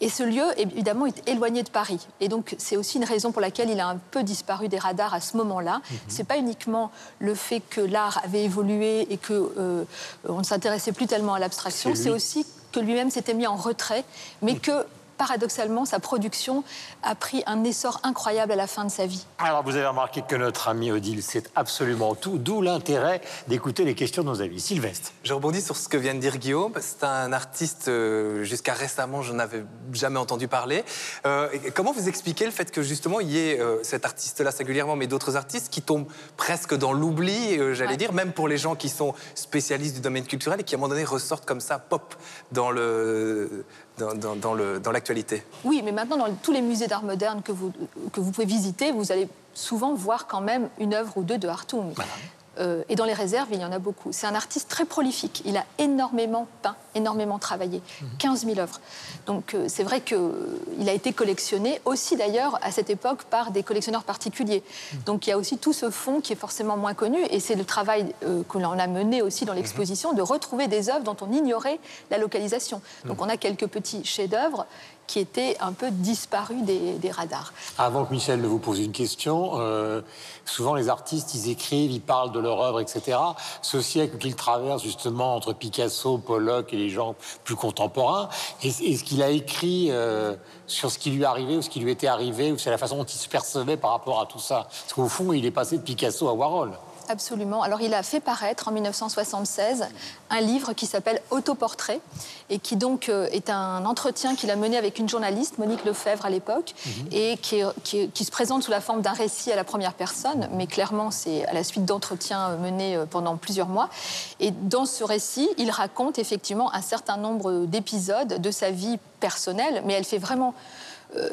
Et ce lieu, évidemment, est éloigné de Paris. Et donc, c'est aussi une raison pour laquelle il a un peu disparu des radars à ce moment-là. C'est pas uniquement le fait que l'art avait évolué et que euh, on ne s'intéressait plus tellement à l'abstraction, C'est aussi que lui-même s'était mis en retrait, mais que paradoxalement, sa production a pris un essor incroyable à la fin de sa vie. Alors, vous avez remarqué que notre ami Odile sait absolument tout, d'où l'intérêt d'écouter les questions de nos amis. Sylvestre. Je rebondis sur ce que vient de dire Guillaume. C'est un artiste, euh, jusqu'à récemment, je n'avais jamais entendu parler. Euh, comment vous expliquez le fait que justement, il y ait euh, cet artiste-là singulièrement, mais d'autres artistes qui tombent presque dans l'oubli, euh, j'allais Ouais. dire, même pour les gens qui sont spécialistes du domaine culturel et qui, à un moment donné, ressortent comme ça, pop, dans le dans, dans- dans le- dans l'actualité Oui, mais maintenant, dans tous les musées d'art moderne que vous, que vous pouvez visiter, vous allez souvent voir quand même une œuvre ou deux de Hartung. Euh, et dans les réserves, il y en a beaucoup. C'est un artiste très prolifique. Il a énormément peint, énormément travaillé. 15 000 œuvres. Donc euh, c'est vrai qu'il a été collectionné aussi d'ailleurs à cette époque par des collectionneurs particuliers. Donc il y a aussi tout ce fond qui est forcément moins connu. Et c'est le travail euh, que l'on a mené aussi dans l'exposition de retrouver des œuvres dont on ignorait la localisation. Donc on a quelques petits chefs-d'œuvre qui étaient un peu disparus des, radars. Avant que Michel ne vous pose une question, euh, souvent les artistes, ils écrivent, ils parlent de leur œuvre, etc. Ce siècle qu'ils traversent justement entre Picasso, Pollock et les gens plus contemporains, est- est-ce qu'il a écrit euh, sur ce qui lui arrivait ou ce qui lui était arrivé, ou c'est la façon dont il se percevait par rapport à tout ça? Parce qu'au fond, il est passé de Picasso à Warhol. Absolument. Alors il a fait paraître en 1976 un livre qui s'appelle Autoportrait et qui donc euh, est un entretien qu'il a mené avec une journaliste, Monique Lefebvre à l'époque, et qui, se présente sous la forme d'un récit à la première personne, mais clairement c'est à la suite d'entretiens euh, menés euh, pendant plusieurs mois. Et dans ce récit, il raconte effectivement un certain nombre d'épisodes de sa vie personnelle, mais elle fait vraiment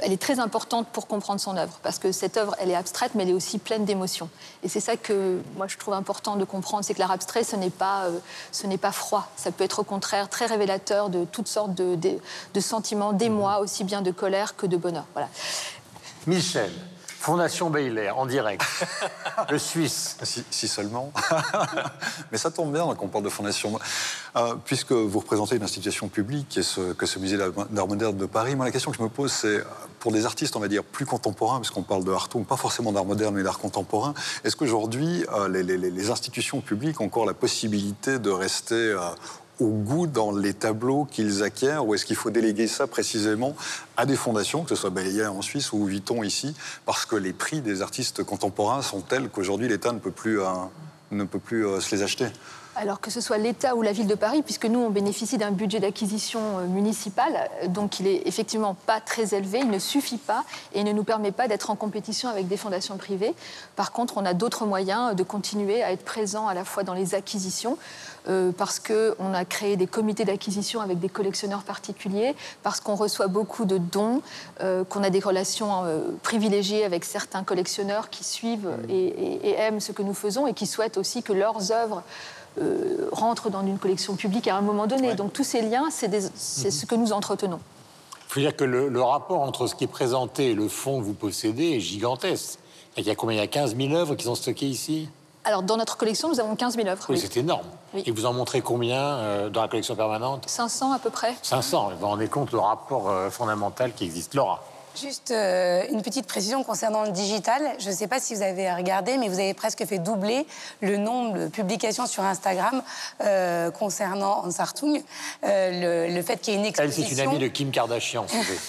elle est très importante pour comprendre son œuvre, parce que cette œuvre, elle est abstraite, mais elle est aussi pleine d'émotions. Et c'est ça que moi je trouve important de comprendre, c'est que l'art abstrait, ce n'est pas, euh, ce n'est pas froid. Ça peut être au contraire très révélateur de toutes sortes de, de- de sentiments, d'émoi, aussi bien de colère que de bonheur. Voilà. Michel, Fondation Bailey, en direct. Le Suisse. Si, si seulement. Mais ça tombe bien qu'on parle de fondation. Euh, puisque vous représentez une institution publique est ce, que ce musée d'art moderne de Paris, moi la question que je me pose, c'est pour des artistes, on va dire, plus contemporains, parce qu'on parle de Hartung, pas forcément d'art moderne, mais d'art contemporain, est-ce qu'aujourd'hui, euh, les, les- les- les institutions publiques ont encore la possibilité de rester euh, au goût dans les tableaux qu'ils acquièrent ou est-ce qu'il faut déléguer ça précisément à des fondations, que ce soit Baillier en Suisse ou Vuitton ici, parce que les prix des artistes contemporains sont tels qu'aujourd'hui l'État ne peut plus, euh, ne peut plus euh, se les acheter? Alors que ce soit l'État ou la ville de Paris, puisque nous, on bénéficie d'un budget d'acquisition euh, municipal, euh, donc il est effectivement pas très élevé, il ne suffit pas et ne nous permet pas d'être en compétition avec des fondations privées. Par contre, on a d'autres moyens de continuer à être présent à la fois dans les acquisitions, euh, parce qu'on a créé des comités d'acquisition avec des collectionneurs particuliers, parce qu'on reçoit beaucoup de dons, euh, qu'on a des relations euh, privilégiées avec certains collectionneurs qui suivent et aiment ce que nous faisons et qui souhaitent aussi que leurs œuvres euh, rentrent dans une collection publique à un moment donné. Donc tous ces liens, c'est c'est ce que nous entretenons. Il faut dire que le, le rapport entre ce qui est présenté et le fond que vous possédez est gigantesque. Il y a combien? Il y a 15 000 œuvres qui sont stockées ici? Alors dans notre collection, nous avons 15 000 œuvres. Oui, oui. c'est énorme. Oui. Et vous en montrez combien euh, dans la collection permanente? 500 à peu près. 500. Vous vous rendez compte le rapport euh, fondamental qui existe. Laura Juste euh, une petite précision concernant le digital. Je ne sais pas si vous avez regardé, mais vous avez presque fait doubler le nombre de publications sur Instagram euh, concernant Hans Hartung. Euh, le, le fait qu'il y ait une Elle, exposition. c'est une amie de Kim Kardashian. si vous voulez.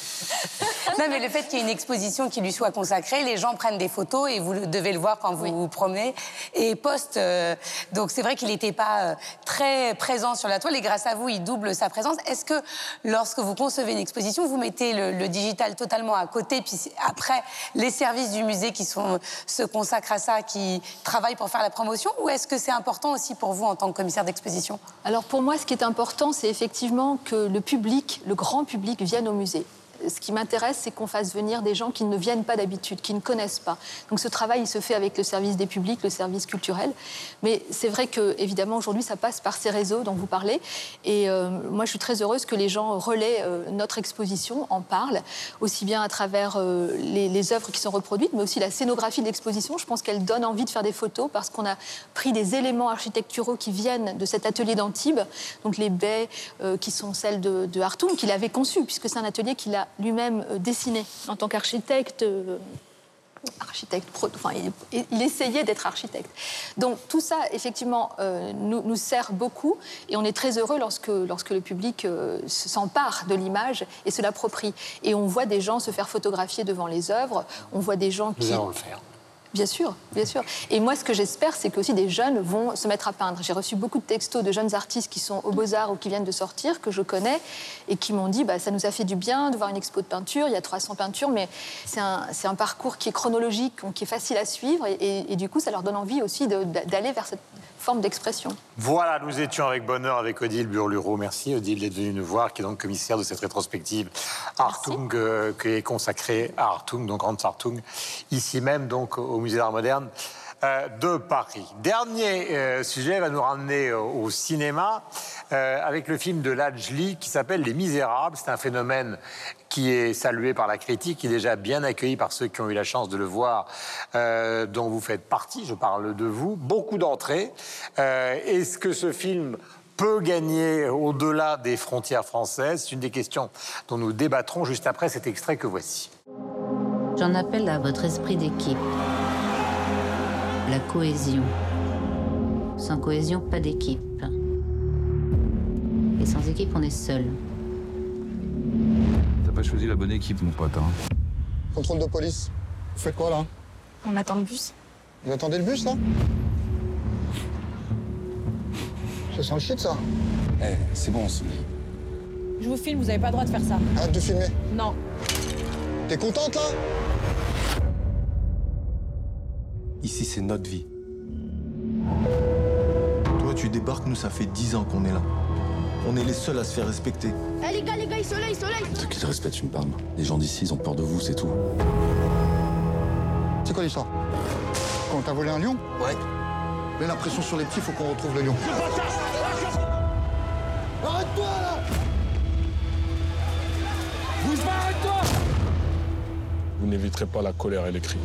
Non, mais le fait qu'il y ait une exposition qui lui soit consacrée, les gens prennent des photos et vous devez le voir quand vous vous promenez et postent. euh, donc c'est vrai qu'il n'était pas très présent sur la toile et grâce à vous, il double sa présence. Est-ce que lorsque vous concevez une exposition, vous mettez le, le digital totalement à côté, puis après les services du musée qui se consacrent à ça, qui travaillent pour faire la promotion, ou est-ce que c'est important aussi pour vous en tant que commissaire d'exposition? Alors pour moi, ce qui est important, c'est effectivement que le public, le grand public, vienne au musée. Ce qui m'intéresse, c'est qu'on fasse venir des gens qui ne viennent pas d'habitude, qui ne connaissent pas. Donc ce travail, il se fait avec le service des publics, le service culturel. Mais c'est vrai que, évidemment, aujourd'hui, ça passe par ces réseaux dont vous parlez. Et euh, moi, je suis très heureuse que les gens relaient euh, notre exposition, en parlent, aussi bien à travers euh, les, œuvres qui sont reproduites, mais aussi la scénographie de l'exposition. Je pense qu'elle donne envie de faire des photos parce qu'on a pris des éléments architecturaux qui viennent de cet atelier d'Antibes, donc les baies qui sont celles de, de Hartung, qu'il avait conçues, puisque c'est un atelier qu'il a lui-même euh, dessiné en tant qu'architecte. euh, architecte, pro- enfin, il, il essayait d'être architecte. Donc tout ça, effectivement, euh, nous, nous sert beaucoup et on est très heureux lorsque, lorsque le public euh, se- s'empare de l'image et se l'approprie. Et on voit des gens se faire photographier devant les œuvres, on voit des gens qui... Nous allons le faire. Bien sûr, bien sûr. Et moi, ce que j'espère, c'est que aussi des jeunes vont se mettre à peindre. J'ai reçu beaucoup de textos de jeunes artistes qui sont au Beaux-Arts ou qui viennent de sortir, que je connais, et qui m'ont dit bah, ça nous a fait du bien de voir une expo de peinture. Il y a 300 peintures, mais c'est un, parcours qui est chronologique, qui est facile à suivre, et, et- du coup, ça leur donne envie aussi d'aller vers cette forme d'expression. Voilà, nous étions avec bonheur avec Odile Burlureau. Merci Odile d'être venue nous voir, qui est donc commissaire de cette rétrospective Hartung, euh, qui est consacrée à Hartung, donc Hans Hartung, ici même donc au Musée d'Art moderne de Paris. Dernier euh, sujet va nous ramener au, au cinéma euh, avec le film de Lajli qui s'appelle Les Misérables. C'est un phénomène qui est salué par la critique, qui est déjà bien accueilli par ceux qui ont eu la chance de le voir, euh, dont vous faites partie, je parle de vous. Beaucoup d'entrées. Euh, Est-ce que ce film peut gagner au-delà des frontières françaises? C'est une des questions dont nous débattrons juste après cet extrait que voici. J'en appelle à votre esprit d'équipe. La cohésion. Sans cohésion, pas d'équipe. Et sans équipe, on est seul. T'as pas choisi la bonne équipe, mon pote. Hein. Contrôle de police. Vous faites quoi là? On attend le bus. Vous attendez le bus là? Ça sent le shit ça Eh, c'est bon, on se dit. Je vous filme, vous avez pas le droit de faire ça. Arrête de filmer. Non. T'es contente là? Ici, c'est notre vie. Toi, tu débarques, nous, ça fait dix ans qu'on est là. On est les seuls à se faire respecter. Eh les gars, les gars, soleil, soleil Ceux qui te respectent une. Les gens d'ici, ils ont peur de vous, c'est tout. C'est quoi l'histoire Quand t'as volé un lion Ouais. Mets la pression sur les petits, faut qu'on retrouve le lion. Arrête-toi là Bouge pas, arrête-toi Vous n'éviterez pas la colère et les cris.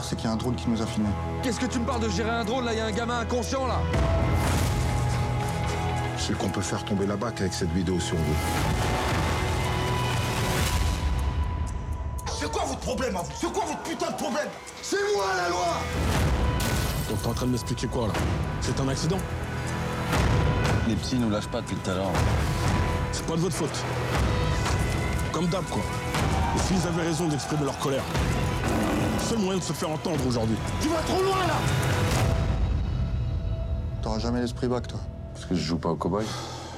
C'est qu'il y a un drone qui nous a filmés. Qu'est-ce que tu me parles de gérer un drone, là? Il y a un gamin inconscient, là C'est qu'on peut faire tomber la bac avec cette vidéo sur vous. C'est quoi votre problème à vous C'est quoi votre putain de problème? C'est moi la loi Donc t'es en train de m'expliquer quoi, là? C'est un accident? Les petits nous lâchent pas depuis tout à l'heure. C'est pas de votre faute. Comme d'hab, quoi. Les filles avaient raison d'exprimer leur colère. Seul moyen de se faire entendre aujourd'hui. Tu vas trop loin là T'auras jamais l'esprit bac, toi. Parce que je joue pas au cowboy.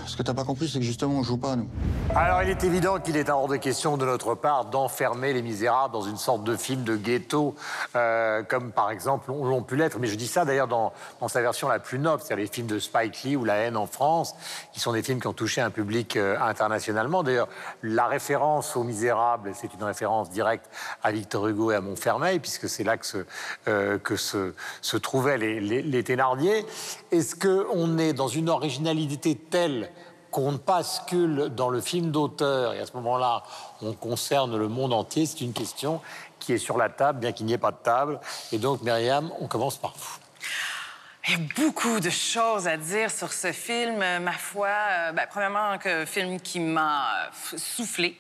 Ce que t'as pas compris, c'est que justement, on joue pas, nous. Alors, il est évident qu'il est hors de question de notre part d'enfermer les misérables dans une sorte de film de ghetto, euh, comme par exemple l'ont pu l'être. Mais je dis ça d'ailleurs dans, dans sa version la plus noble, c'est-à-dire les films de Spike Lee ou La haine en France, qui sont des films qui ont touché un public euh, internationalement. D'ailleurs, la référence aux misérables, c'est une référence directe à Victor Hugo et à Montfermeil, puisque c'est là que se, euh, que se, se trouvaient les, les, les Thénardier. Est-ce qu'on est dans une originalité telle qu'on bascule dans le film d'auteur et à ce moment-là, on concerne le monde entier, c'est une question qui est sur la table, bien qu'il n'y ait pas de table. Et donc, Myriam, on commence par vous. Il y a beaucoup de choses à dire sur ce film, euh, ma foi. Euh, ben, premièrement, un film qui m'a euh, soufflé.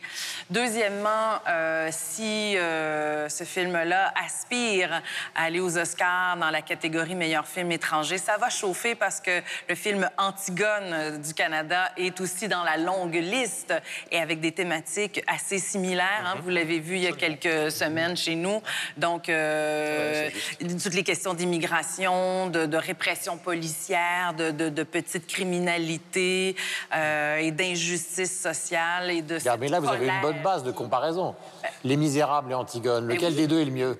Deuxièmement, euh, si euh, ce film-là aspire à aller aux Oscars dans la catégorie meilleur film étranger, ça va chauffer parce que le film Antigone du Canada est aussi dans la longue liste et avec des thématiques assez similaires. hein. Vous l'avez vu il y a quelques semaines chez nous. Donc, toutes les questions d'immigration, de, de répression policière, de, de, de petite criminalité euh, et d'injustice sociale et de Regarde, mais là, vous avez une bonne base de comparaison. Les Misérables et Antigone, lequel oui. des deux est le mieux?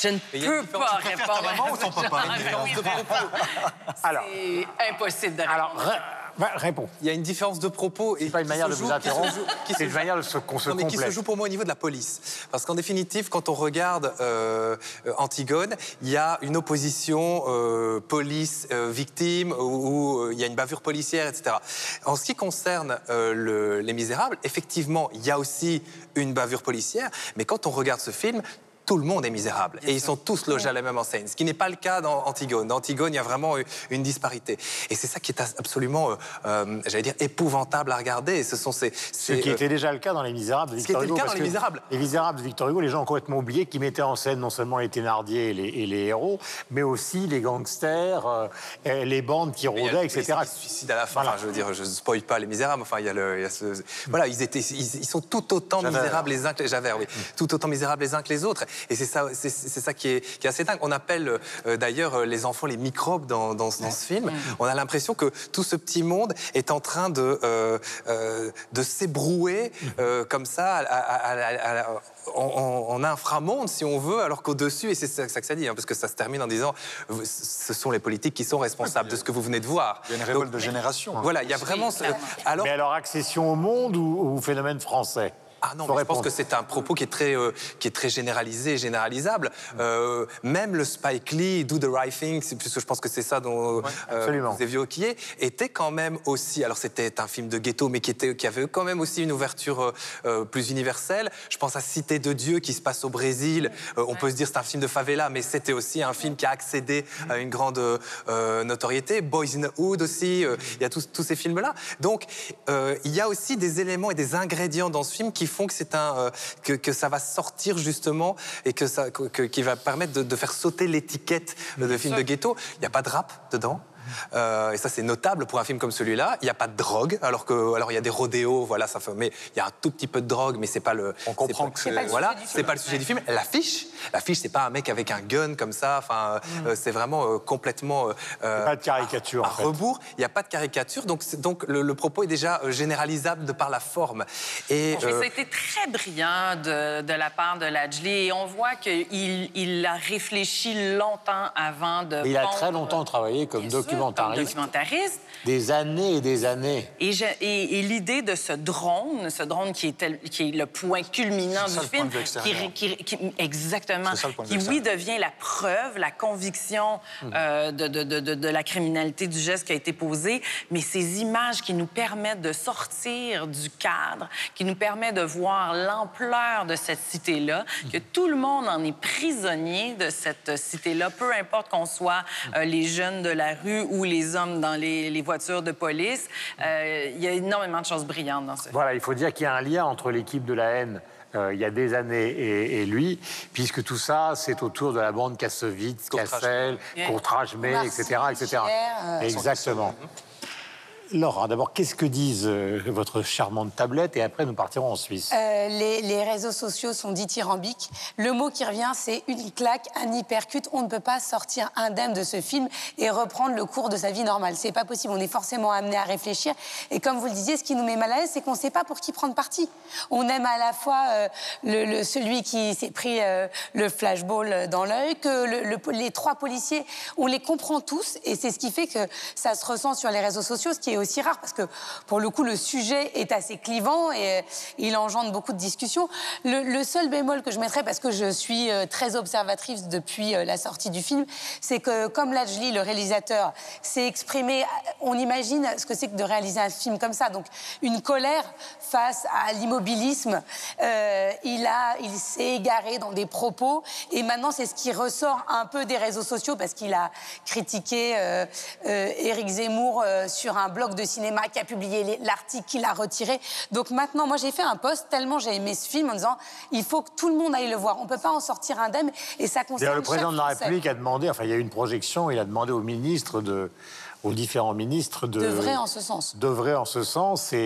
Je ne il y a une peux pas répondre ta maman ou ton papa à Alors, impossible de alors répondre. ré- bah, réponds. Il y a une différence de propos. C'est pas une manière de vous interrompre, c'est une manière de se- qu'on se non, mais qui se joue pour moi au niveau de la police. Parce qu'en définitive, quand on regarde euh, euh, Antigone, il y a une opposition euh, police-victime où, où, euh, il y a une bavure policière, etc. En ce qui concerne euh, le- Les Misérables, effectivement, il y a aussi une bavure policière. Mais quand on regarde ce film, tout le monde est misérable. et ils sont tous logés à la même enseigne. Ce qui n'est pas le cas dans Antigone. Dans Antigone, il y a vraiment une disparité. Et c'est ça qui est absolument, euh, euh, j'allais dire, épouvantable à regarder. Et ce sont ces. Ce qui euh, était déjà le cas dans Les Misérables de Ce qui Victor était le Hugo. cas dans Les Misérables. Les Misérables de Victor Hugo, les gens ont complètement oublié qu'ils mettaient en scène non seulement les Thénardier et les, et les héros, mais aussi les gangsters, les bandes qui rôdaient, etc. qui se suicide à la fin. Enfin, je veux dire, je ne spoil pas les misérables. Enfin, il y a le, il y a ce- voilà, ils étaient, ils, ils sont tout autant Javert. misérables les uns que les Javert, oui, tout autant misérables les uns que les autres. Et c'est ça, c'est, c'est ça qui est, qui est assez dingue. On appelle euh, d'ailleurs euh, les enfants les microbes dans, dans, ce- dans ce film. On a l'impression que tout ce petit monde est en train de, euh, euh, de s'ébrouer euh, comme ça à- à- à- à- à- en, inframonde, si on veut, alors qu'au-dessus, et c'est ça, ça que ça dit, hein, parce que ça se termine en disant ce sont les politiques qui sont responsables de ce que vous venez de voir. Il y a une révolte de génération. Voilà, il y a vraiment. ce- alors, Mais alors, accession au monde ou, ou phénomène français? Ah non, mais je pense que c'est un propos qui est très, euh, qui est très généralisé et généralisable. Euh, même le Spike Lee, Do the Right Thing, puisque je pense que c'est ça dont euh, absolument. vous aviez qui est, était quand même aussi. Alors c'était un film de ghetto, mais qui, était, qui avait quand même aussi une ouverture euh, euh, plus universelle. Je pense à Cité de Dieu qui se passe au Brésil. Euh, on peut se dire c'est un film de favela, mais c'était aussi un film qui a accédé à une grande euh, notoriété. Boys in the Hood aussi. euh, il y a tous, tous ces films-là. Donc euh, il y a aussi des éléments et des ingrédients dans ce film qui font que c'est un euh, que, que ça va sortir justement et que ça que- que- qui va permettre de, de faire sauter l'étiquette de film de ghetto. Il n'y a pas de rap dedans? Euh, et ça, c'est notable pour un film comme celui-là. Il n'y a pas de drogue, alors que, alors il y a des rodéos, voilà, ça fait, mais il y a un tout petit peu de drogue, mais c'est pas le. On comprend que c'est- pas le voilà, sujet du c'est pas le sujet du film. L'affiche, l'affiche, c'est pas un mec avec un gun comme ça. Enfin, Mm. euh, c'est vraiment euh, complètement. euh, Pas de caricature, à en fait. rebours. Il n'y a pas de caricature, donc, donc le, le propos est déjà euh, généralisable de par la forme. Et euh, ça a été très brillant de, de la part de Lajli et on voit qu'il il a réfléchi longtemps avant de. Mais il a très longtemps travaillé comme sûr, documentariste. comme documentariste. Des années et des années. Et, je- et- et l'idée de ce drone, ce drone qui est, tel- qui est le point culminant C'est ça, du le point film, de vue extérieur. qui, qui- qui- exactement, C'est ça, le point de qui oui devient la preuve, la conviction Mhm. euh, de, de- de- de- de la criminalité du geste qui a été posé, mais ces images qui nous permettent de sortir du cadre, qui nous permettent de voir l'ampleur de cette cité-là, Mhm. que tout le monde en est prisonnier de cette cité-là, peu importe qu'on soit euh, les jeunes de la rue ou les hommes dans les, les voitures de police. Euh, il y a énormément de choses brillantes dans ce film. Voilà, il faut dire qu'il y a un lien entre l'équipe de la haine euh, il y a des années et, et lui, puisque tout ça, c'est autour de la bande Kassovitz, Cassel, Marcy, etc. etc. Euh, Exactement. Laura, d'abord, qu'est-ce que disent euh, votre charmante tablette et après nous partirons en Suisse? Euh, les, réseaux sociaux sont dithyrambiques. Le mot qui revient, c'est une claque, un hypercute. On ne peut pas sortir indemne de ce film et reprendre le cours de sa vie normale. C'est pas possible. On est forcément amené à réfléchir. Et comme vous le disiez, ce qui nous met mal à l'aise, c'est qu'on ne sait pas pour qui prendre parti. On aime à la fois euh, celui qui s'est pris le flashball dans l'œil, que le- le- les trois policiers, on les comprend tous. Et c'est ce qui fait que ça se ressent sur les réseaux sociaux, ce qui est aussi rare parce que pour le coup, le sujet est assez clivant et euh, il engendre beaucoup de discussions. Le, seul bémol que je mettrais, parce que je suis euh, très observatrice depuis euh, la sortie du film, c'est que comme Lajli, le réalisateur, s'est exprimé, on imagine ce que c'est que de réaliser un film comme ça. Donc une colère face à l'immobilisme. Il a, il s'est égaré dans des propos et maintenant c'est ce qui ressort un peu des réseaux sociaux parce qu'il a critiqué euh, Éric Zemmour sur un blog de cinéma qui a publié l'article qu'il a retiré. Donc maintenant, moi j'ai fait un post tellement j'ai aimé ce film en disant il faut que tout le monde aille le voir. On peut pas en sortir indemne et ça concerne le président de la. République a demandé, enfin, il y a eu une projection, il a demandé aux ministres de aux différents ministres de D'œuvrer en ce sens. d'œuvrer en ce sens. Et,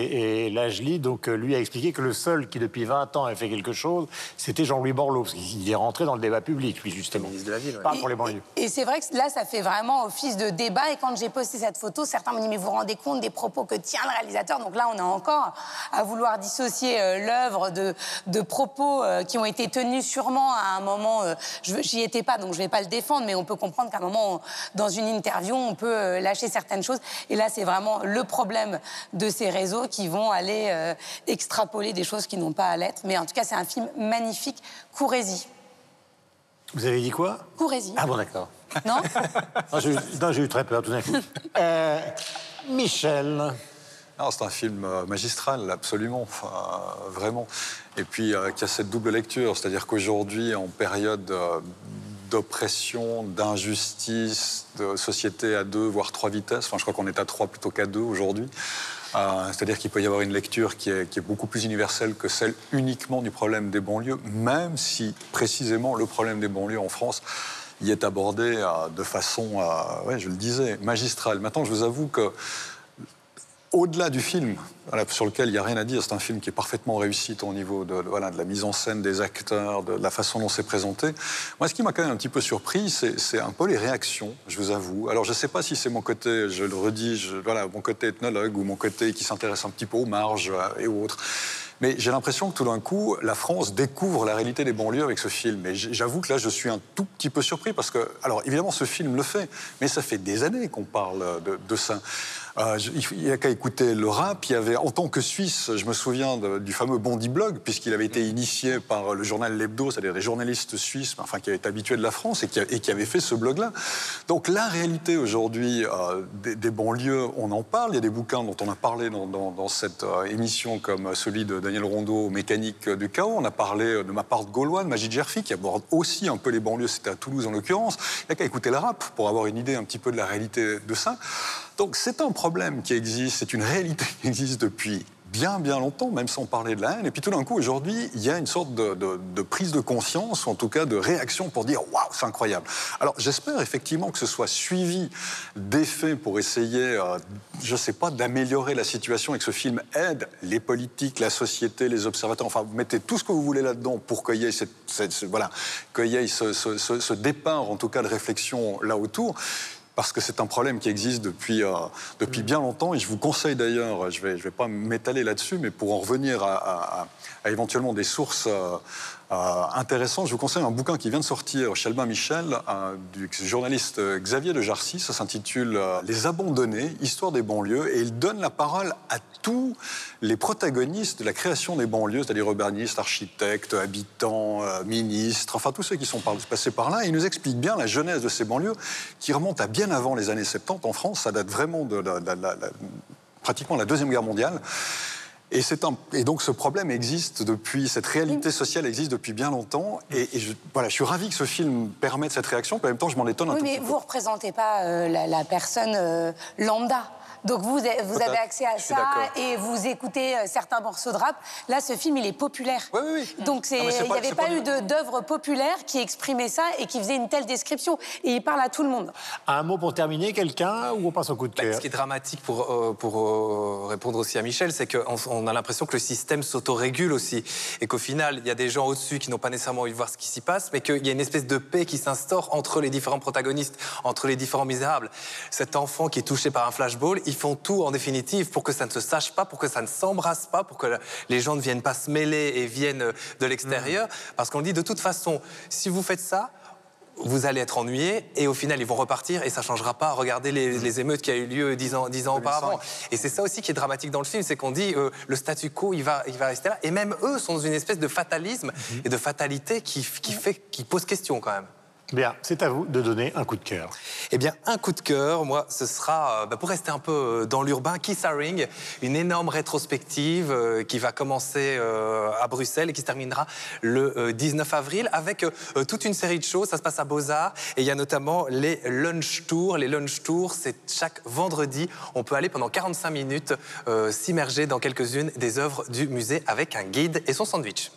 et Lajli, donc, euh, lui a expliqué que le seul qui, depuis 20 ans, a fait quelque chose, c'était Jean-Louis Borloo, parce qu'il est rentré dans le débat public, lui, justement. ministre de la Ville, ouais. Pas pour les banlieues. Et c'est vrai que là, ça fait vraiment office de débat. Et quand j'ai posté cette photo, certains m'ont dit Mais vous vous rendez compte des propos que tient le réalisateur? Donc là, on est encore à vouloir dissocier euh, l'œuvre de, de propos euh, qui ont été tenus sûrement à un moment. euh, je J'y étais pas, donc je vais pas le défendre, mais on peut comprendre qu'à un moment, on- dans une interview, on peut euh, lâcher certaines choses. Et là, c'est vraiment le problème de ces réseaux qui vont aller euh, extrapoler des choses qui n'ont pas à l'être. Mais en tout cas, c'est un film magnifique. Courez-y. Vous avez dit quoi? Courez-y. Ah bon, d'accord. Non? Non, j'ai eu- très peur tout d'un coup. Euh, Michel. C'est un film euh, magistral, absolument, enfin, vraiment. Et puis, euh, qui a cette double lecture, c'est-à-dire qu'aujourd'hui, en période euh, d'oppression, d'injustice, de société à deux, voire trois vitesses, enfin, je crois qu'on est à trois plutôt qu'à deux aujourd'hui, euh, c'est-à-dire qu'il peut y avoir une lecture qui est, beaucoup plus universelle que celle uniquement du problème des banlieues, même si, précisément, le problème des banlieues en France y est abordé euh, de façon, euh, je le disais, magistrale. Maintenant, je vous avoue que au-delà du film, voilà, sur lequel il n'y a rien à dire, c'est un film qui est parfaitement réussi au niveau de, voilà, de la mise en scène des acteurs, de, la façon dont c'est présenté. Moi, ce qui m'a quand même un petit peu surpris, c'est un peu les réactions, je vous avoue. Alors, je ne sais pas si c'est mon côté, je le redis, je- voilà, mon côté ethnologue ou mon côté qui s'intéresse un petit peu aux marges euh, et autres. Mais j'ai l'impression que tout d'un coup, la France découvre la réalité des banlieues avec ce film. Et j'avoue que là, je suis un tout petit peu surpris parce que, alors évidemment, ce film le fait, mais ça fait des années qu'on parle de, de ça. Euh, il n'y a qu'à écouter le rap. Il y avait, en tant que Suisse, je me souviens du fameux Bondi Blog, puisqu'il avait été initié par le journal L'Hebdo, c'est-à-dire les journalistes suisses, enfin, qui étaient habitués de la France et qui, avaient fait ce blog-là. Donc la réalité aujourd'hui euh, des, des banlieues, on en parle. Il y a des bouquins dont on a parlé dans, cette euh, émission, comme celui de Daniel Rondeau, Mécanique du chaos. On a parlé de ma part de Gaulois, de Magid Gerfi, qui aborde aussi un peu les banlieues. C'était à Toulouse en l'occurrence. Il n'y a qu'à écouter le rap pour avoir une idée un petit peu de la réalité de ça. Donc c'est un problème qui existe, c'est une réalité qui existe depuis bien bien longtemps, même sans parler de la haine. Et puis tout d'un coup, aujourd'hui, il y a une sorte de, prise de conscience, ou en tout cas de réaction pour dire waouh, c'est incroyable. Alors j'espère effectivement que ce soit suivi d'effets pour essayer, euh, je sais pas, d'améliorer la situation et que ce film aide les politiques, la société, les observateurs. Enfin, vous mettez tout ce que vous voulez là-dedans pour qu'il y ait, ce- voilà, y ait ce- ce- ce départ, en tout cas, de réflexion là autour parce que c'est un problème qui existe depuis, euh, depuis bien longtemps. Et je vous conseille d'ailleurs, je ne vais, je vais pas m'étaler là-dessus, mais pour en revenir à, à- à- à éventuellement des sources euh, euh, intéressantes, je vous conseille un bouquin qui vient de sortir chez Albin Michel, euh, du journaliste euh, Xavier de Jarcy. Ça s'intitule Les Abandonnés, Histoire des banlieues. Et il donne la parole à tous les protagonistes de la création des banlieues, c'est-à-dire urbanistes, architectes, habitants, ministres, enfin tous ceux qui sont passés par là. Il nous explique bien la genèse de ces banlieues qui remonte à bien avant les années 70 en France. Ça date vraiment de pratiquement la Deuxième Guerre mondiale. Et, c'est un- et donc ce problème existe depuis, cette réalité sociale existe depuis bien longtemps. Et, et je, voilà, je suis ravi que ce film permette cette réaction, puis en même temps je m'en étonne un Oui, tout mais peu. vous ne représentez pas euh, la, la personne euh, lambda. Donc vous, avez- vous avez accès à ça et vous écoutez euh, certains morceaux de rap. Là, ce film, il est populaire. Donc Non, mais c'est il n'y avait pas, pas eu d'œuvre populaire qui exprimait ça et qui faisait une telle description. Et il parle à tout le monde. Un mot pour terminer, quelqu'un, ou on passe au coup de Bah, cœur ce qui est dramatique pour, euh, pour euh, répondre aussi à Michel, c'est qu'on on a l'impression que le système s'autorégule aussi. Et qu'au final, il y a des gens au-dessus qui n'ont pas nécessairement envie de voir ce qui s'y passe, mais qu'il y a une espèce de paix qui s'instaure entre les différents protagonistes, entre les différents misérables. Cet enfant qui est touché par un flashball, ils font tout en définitive pour que ça ne se sache pas, pour que ça ne s'embrasse pas, pour que les gens ne viennent pas se mêler et viennent de l'extérieur. Parce qu'on dit de toute façon, si vous faites ça, vous allez être ennuyé et au final ils vont repartir et ça changera pas. Regardez les, les émeutes qui a eu lieu dix ans, dix ans auparavant. Et c'est ça aussi qui est dramatique dans le film, c'est qu'on dit euh, le statu quo il va, il va rester là. Et même eux sont dans une espèce de fatalisme et de fatalité qui, qui fait, qui pose question quand même. Bien, c'est à vous de donner un coup de cœur. Eh bien, un coup de cœur, moi, ce sera, euh, bah, pour rester un peu euh, dans l'urbain, Kiss Haring, une énorme rétrospective euh, qui va commencer à Bruxelles et qui se terminera le euh, 19 avril avec toute une série de choses. Ça se passe à Beaux-Arts et il y a notamment les lunch tours. Les lunch tours, c'est chaque vendredi. On peut aller pendant 45 minutes s'immerger dans quelques-unes des œuvres du musée avec un guide et son sandwich.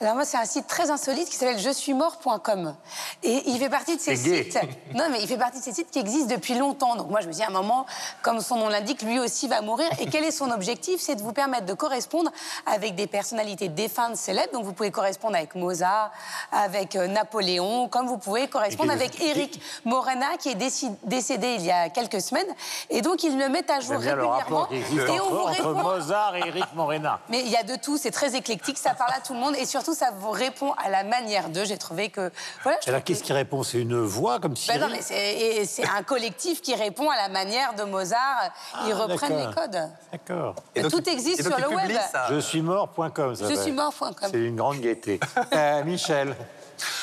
Alors moi, c'est un site très insolite qui s'appelle je suis mort.com. Et il fait partie de ces sites. Non, mais il fait partie de ces sites qui existent depuis longtemps. Donc moi, je me dis à un moment, comme son nom l'indique, lui aussi va mourir. Et quel est son objectif? C'est de vous permettre de correspondre avec des personnalités défuntes célèbres. Donc vous pouvez correspondre avec Mozart, avec euh, Napoléon, comme vous pouvez correspondre avec Eric Morena, qui est décédé il y a quelques semaines. Et donc ils le mettent à jour régulièrement. Et on entre, vous répond. Mozart et Eric Morena. Mais il y a de tout, c'est très éclectique, ça parle à tout le monde et surtout ça vous répond à la manière d'eux. J'ai trouvé que. Voilà, je Alors, qu'est-ce qui répond? C'est une voix comme si. Ben non, mais c'est et c'est un collectif qui répond à la manière de Mozart. Ils Ah, reprennent les codes. D'accord. Tout existe et donc sur le web. ça. Je suis mort.com. Je suis mort.com. C'est une grande gaieté. Euh, Michel.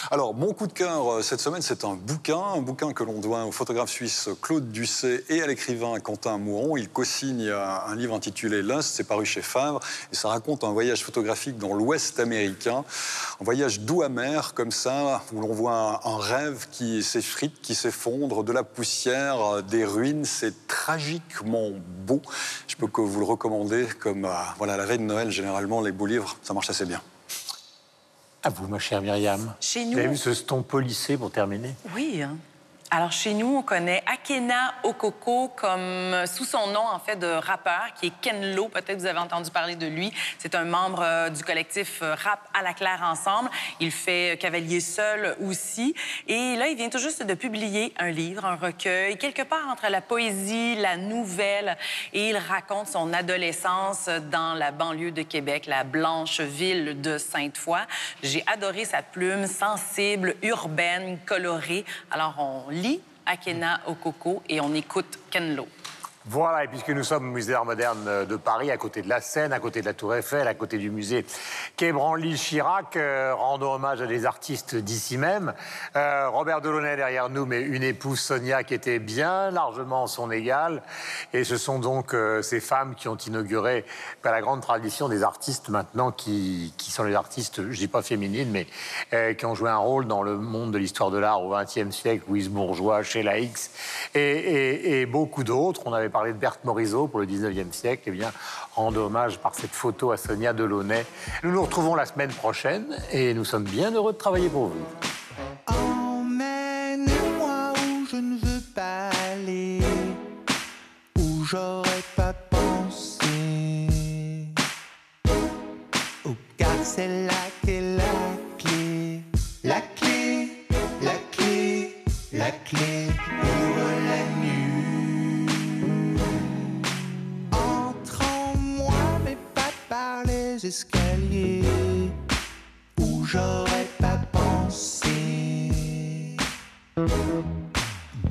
Alors, mon coup de cœur euh, cette semaine, c'est un bouquin, un bouquin que l'on doit au photographe suisse Claude Ducet et à l'écrivain Quentin Mouron. Il co-signe euh, un livre intitulé Lust, c'est paru chez Favre, et ça raconte un voyage photographique dans l'Ouest américain, un voyage doux amer comme ça, où l'on voit un, rêve qui s'effrite, qui s'effondre, de la poussière, euh, des ruines. C'est tragiquement beau. Je peux que vous le recommander comme voilà la veille de Noël. Généralement, les beaux livres, ça marche assez bien. À vous, ma chère Myriam. Chez Vous nous- avez vu ce ston polissé pour terminer? Oui. hein. Alors, chez nous, on connaît Akena Okoko comme sous son nom, en fait, de rappeur, qui est Ken Lo. Peut-être vous avez entendu parler de lui. C'est un membre euh, du collectif euh, Rap à la Claire Ensemble. Il fait euh, Cavalier seul aussi. Et là, il vient tout juste de publier un livre, un recueil, quelque part entre la poésie, la nouvelle. Et il raconte son adolescence dans la banlieue de Québec, la blanche ville de Sainte-Foy. J'ai adoré sa plume, sensible, urbaine, colorée. Alors, on lit Akena Okoko et on écoute Ken Lo. Voilà, et puisque nous sommes au musée d'art moderne de Paris, à côté de la Seine, à côté de la Tour Eiffel, à côté du musée quai Branly-Chirac, euh, rendons hommage à des artistes d'ici même. Euh, Robert Delaunay derrière nous, mais une épouse Sonia qui était bien largement son égale. Et ce sont donc euh, ces femmes qui ont inauguré bah, la grande tradition des artistes maintenant qui, sont les artistes, je dis pas féminines, mais euh, qui ont joué un rôle dans le monde de l'histoire de l'art au XXe siècle, Louise Bourgeois, Sheila X et, et- et beaucoup d'autres. On avait parlé de Berthe Morisot pour le 19e siècle. Eh bien, rendre hommage par cette photo à Sonia Delaunay. Nous nous retrouvons la semaine prochaine et nous sommes bien heureux de travailler pour vous. Emmène-moi où je ne veux pas aller, où j'aurais pas pensé. Oh, car c'est là qu'est la clé, la clé, la clé, la clé escaliers, où j'aurais pas pensé.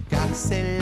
Car c'est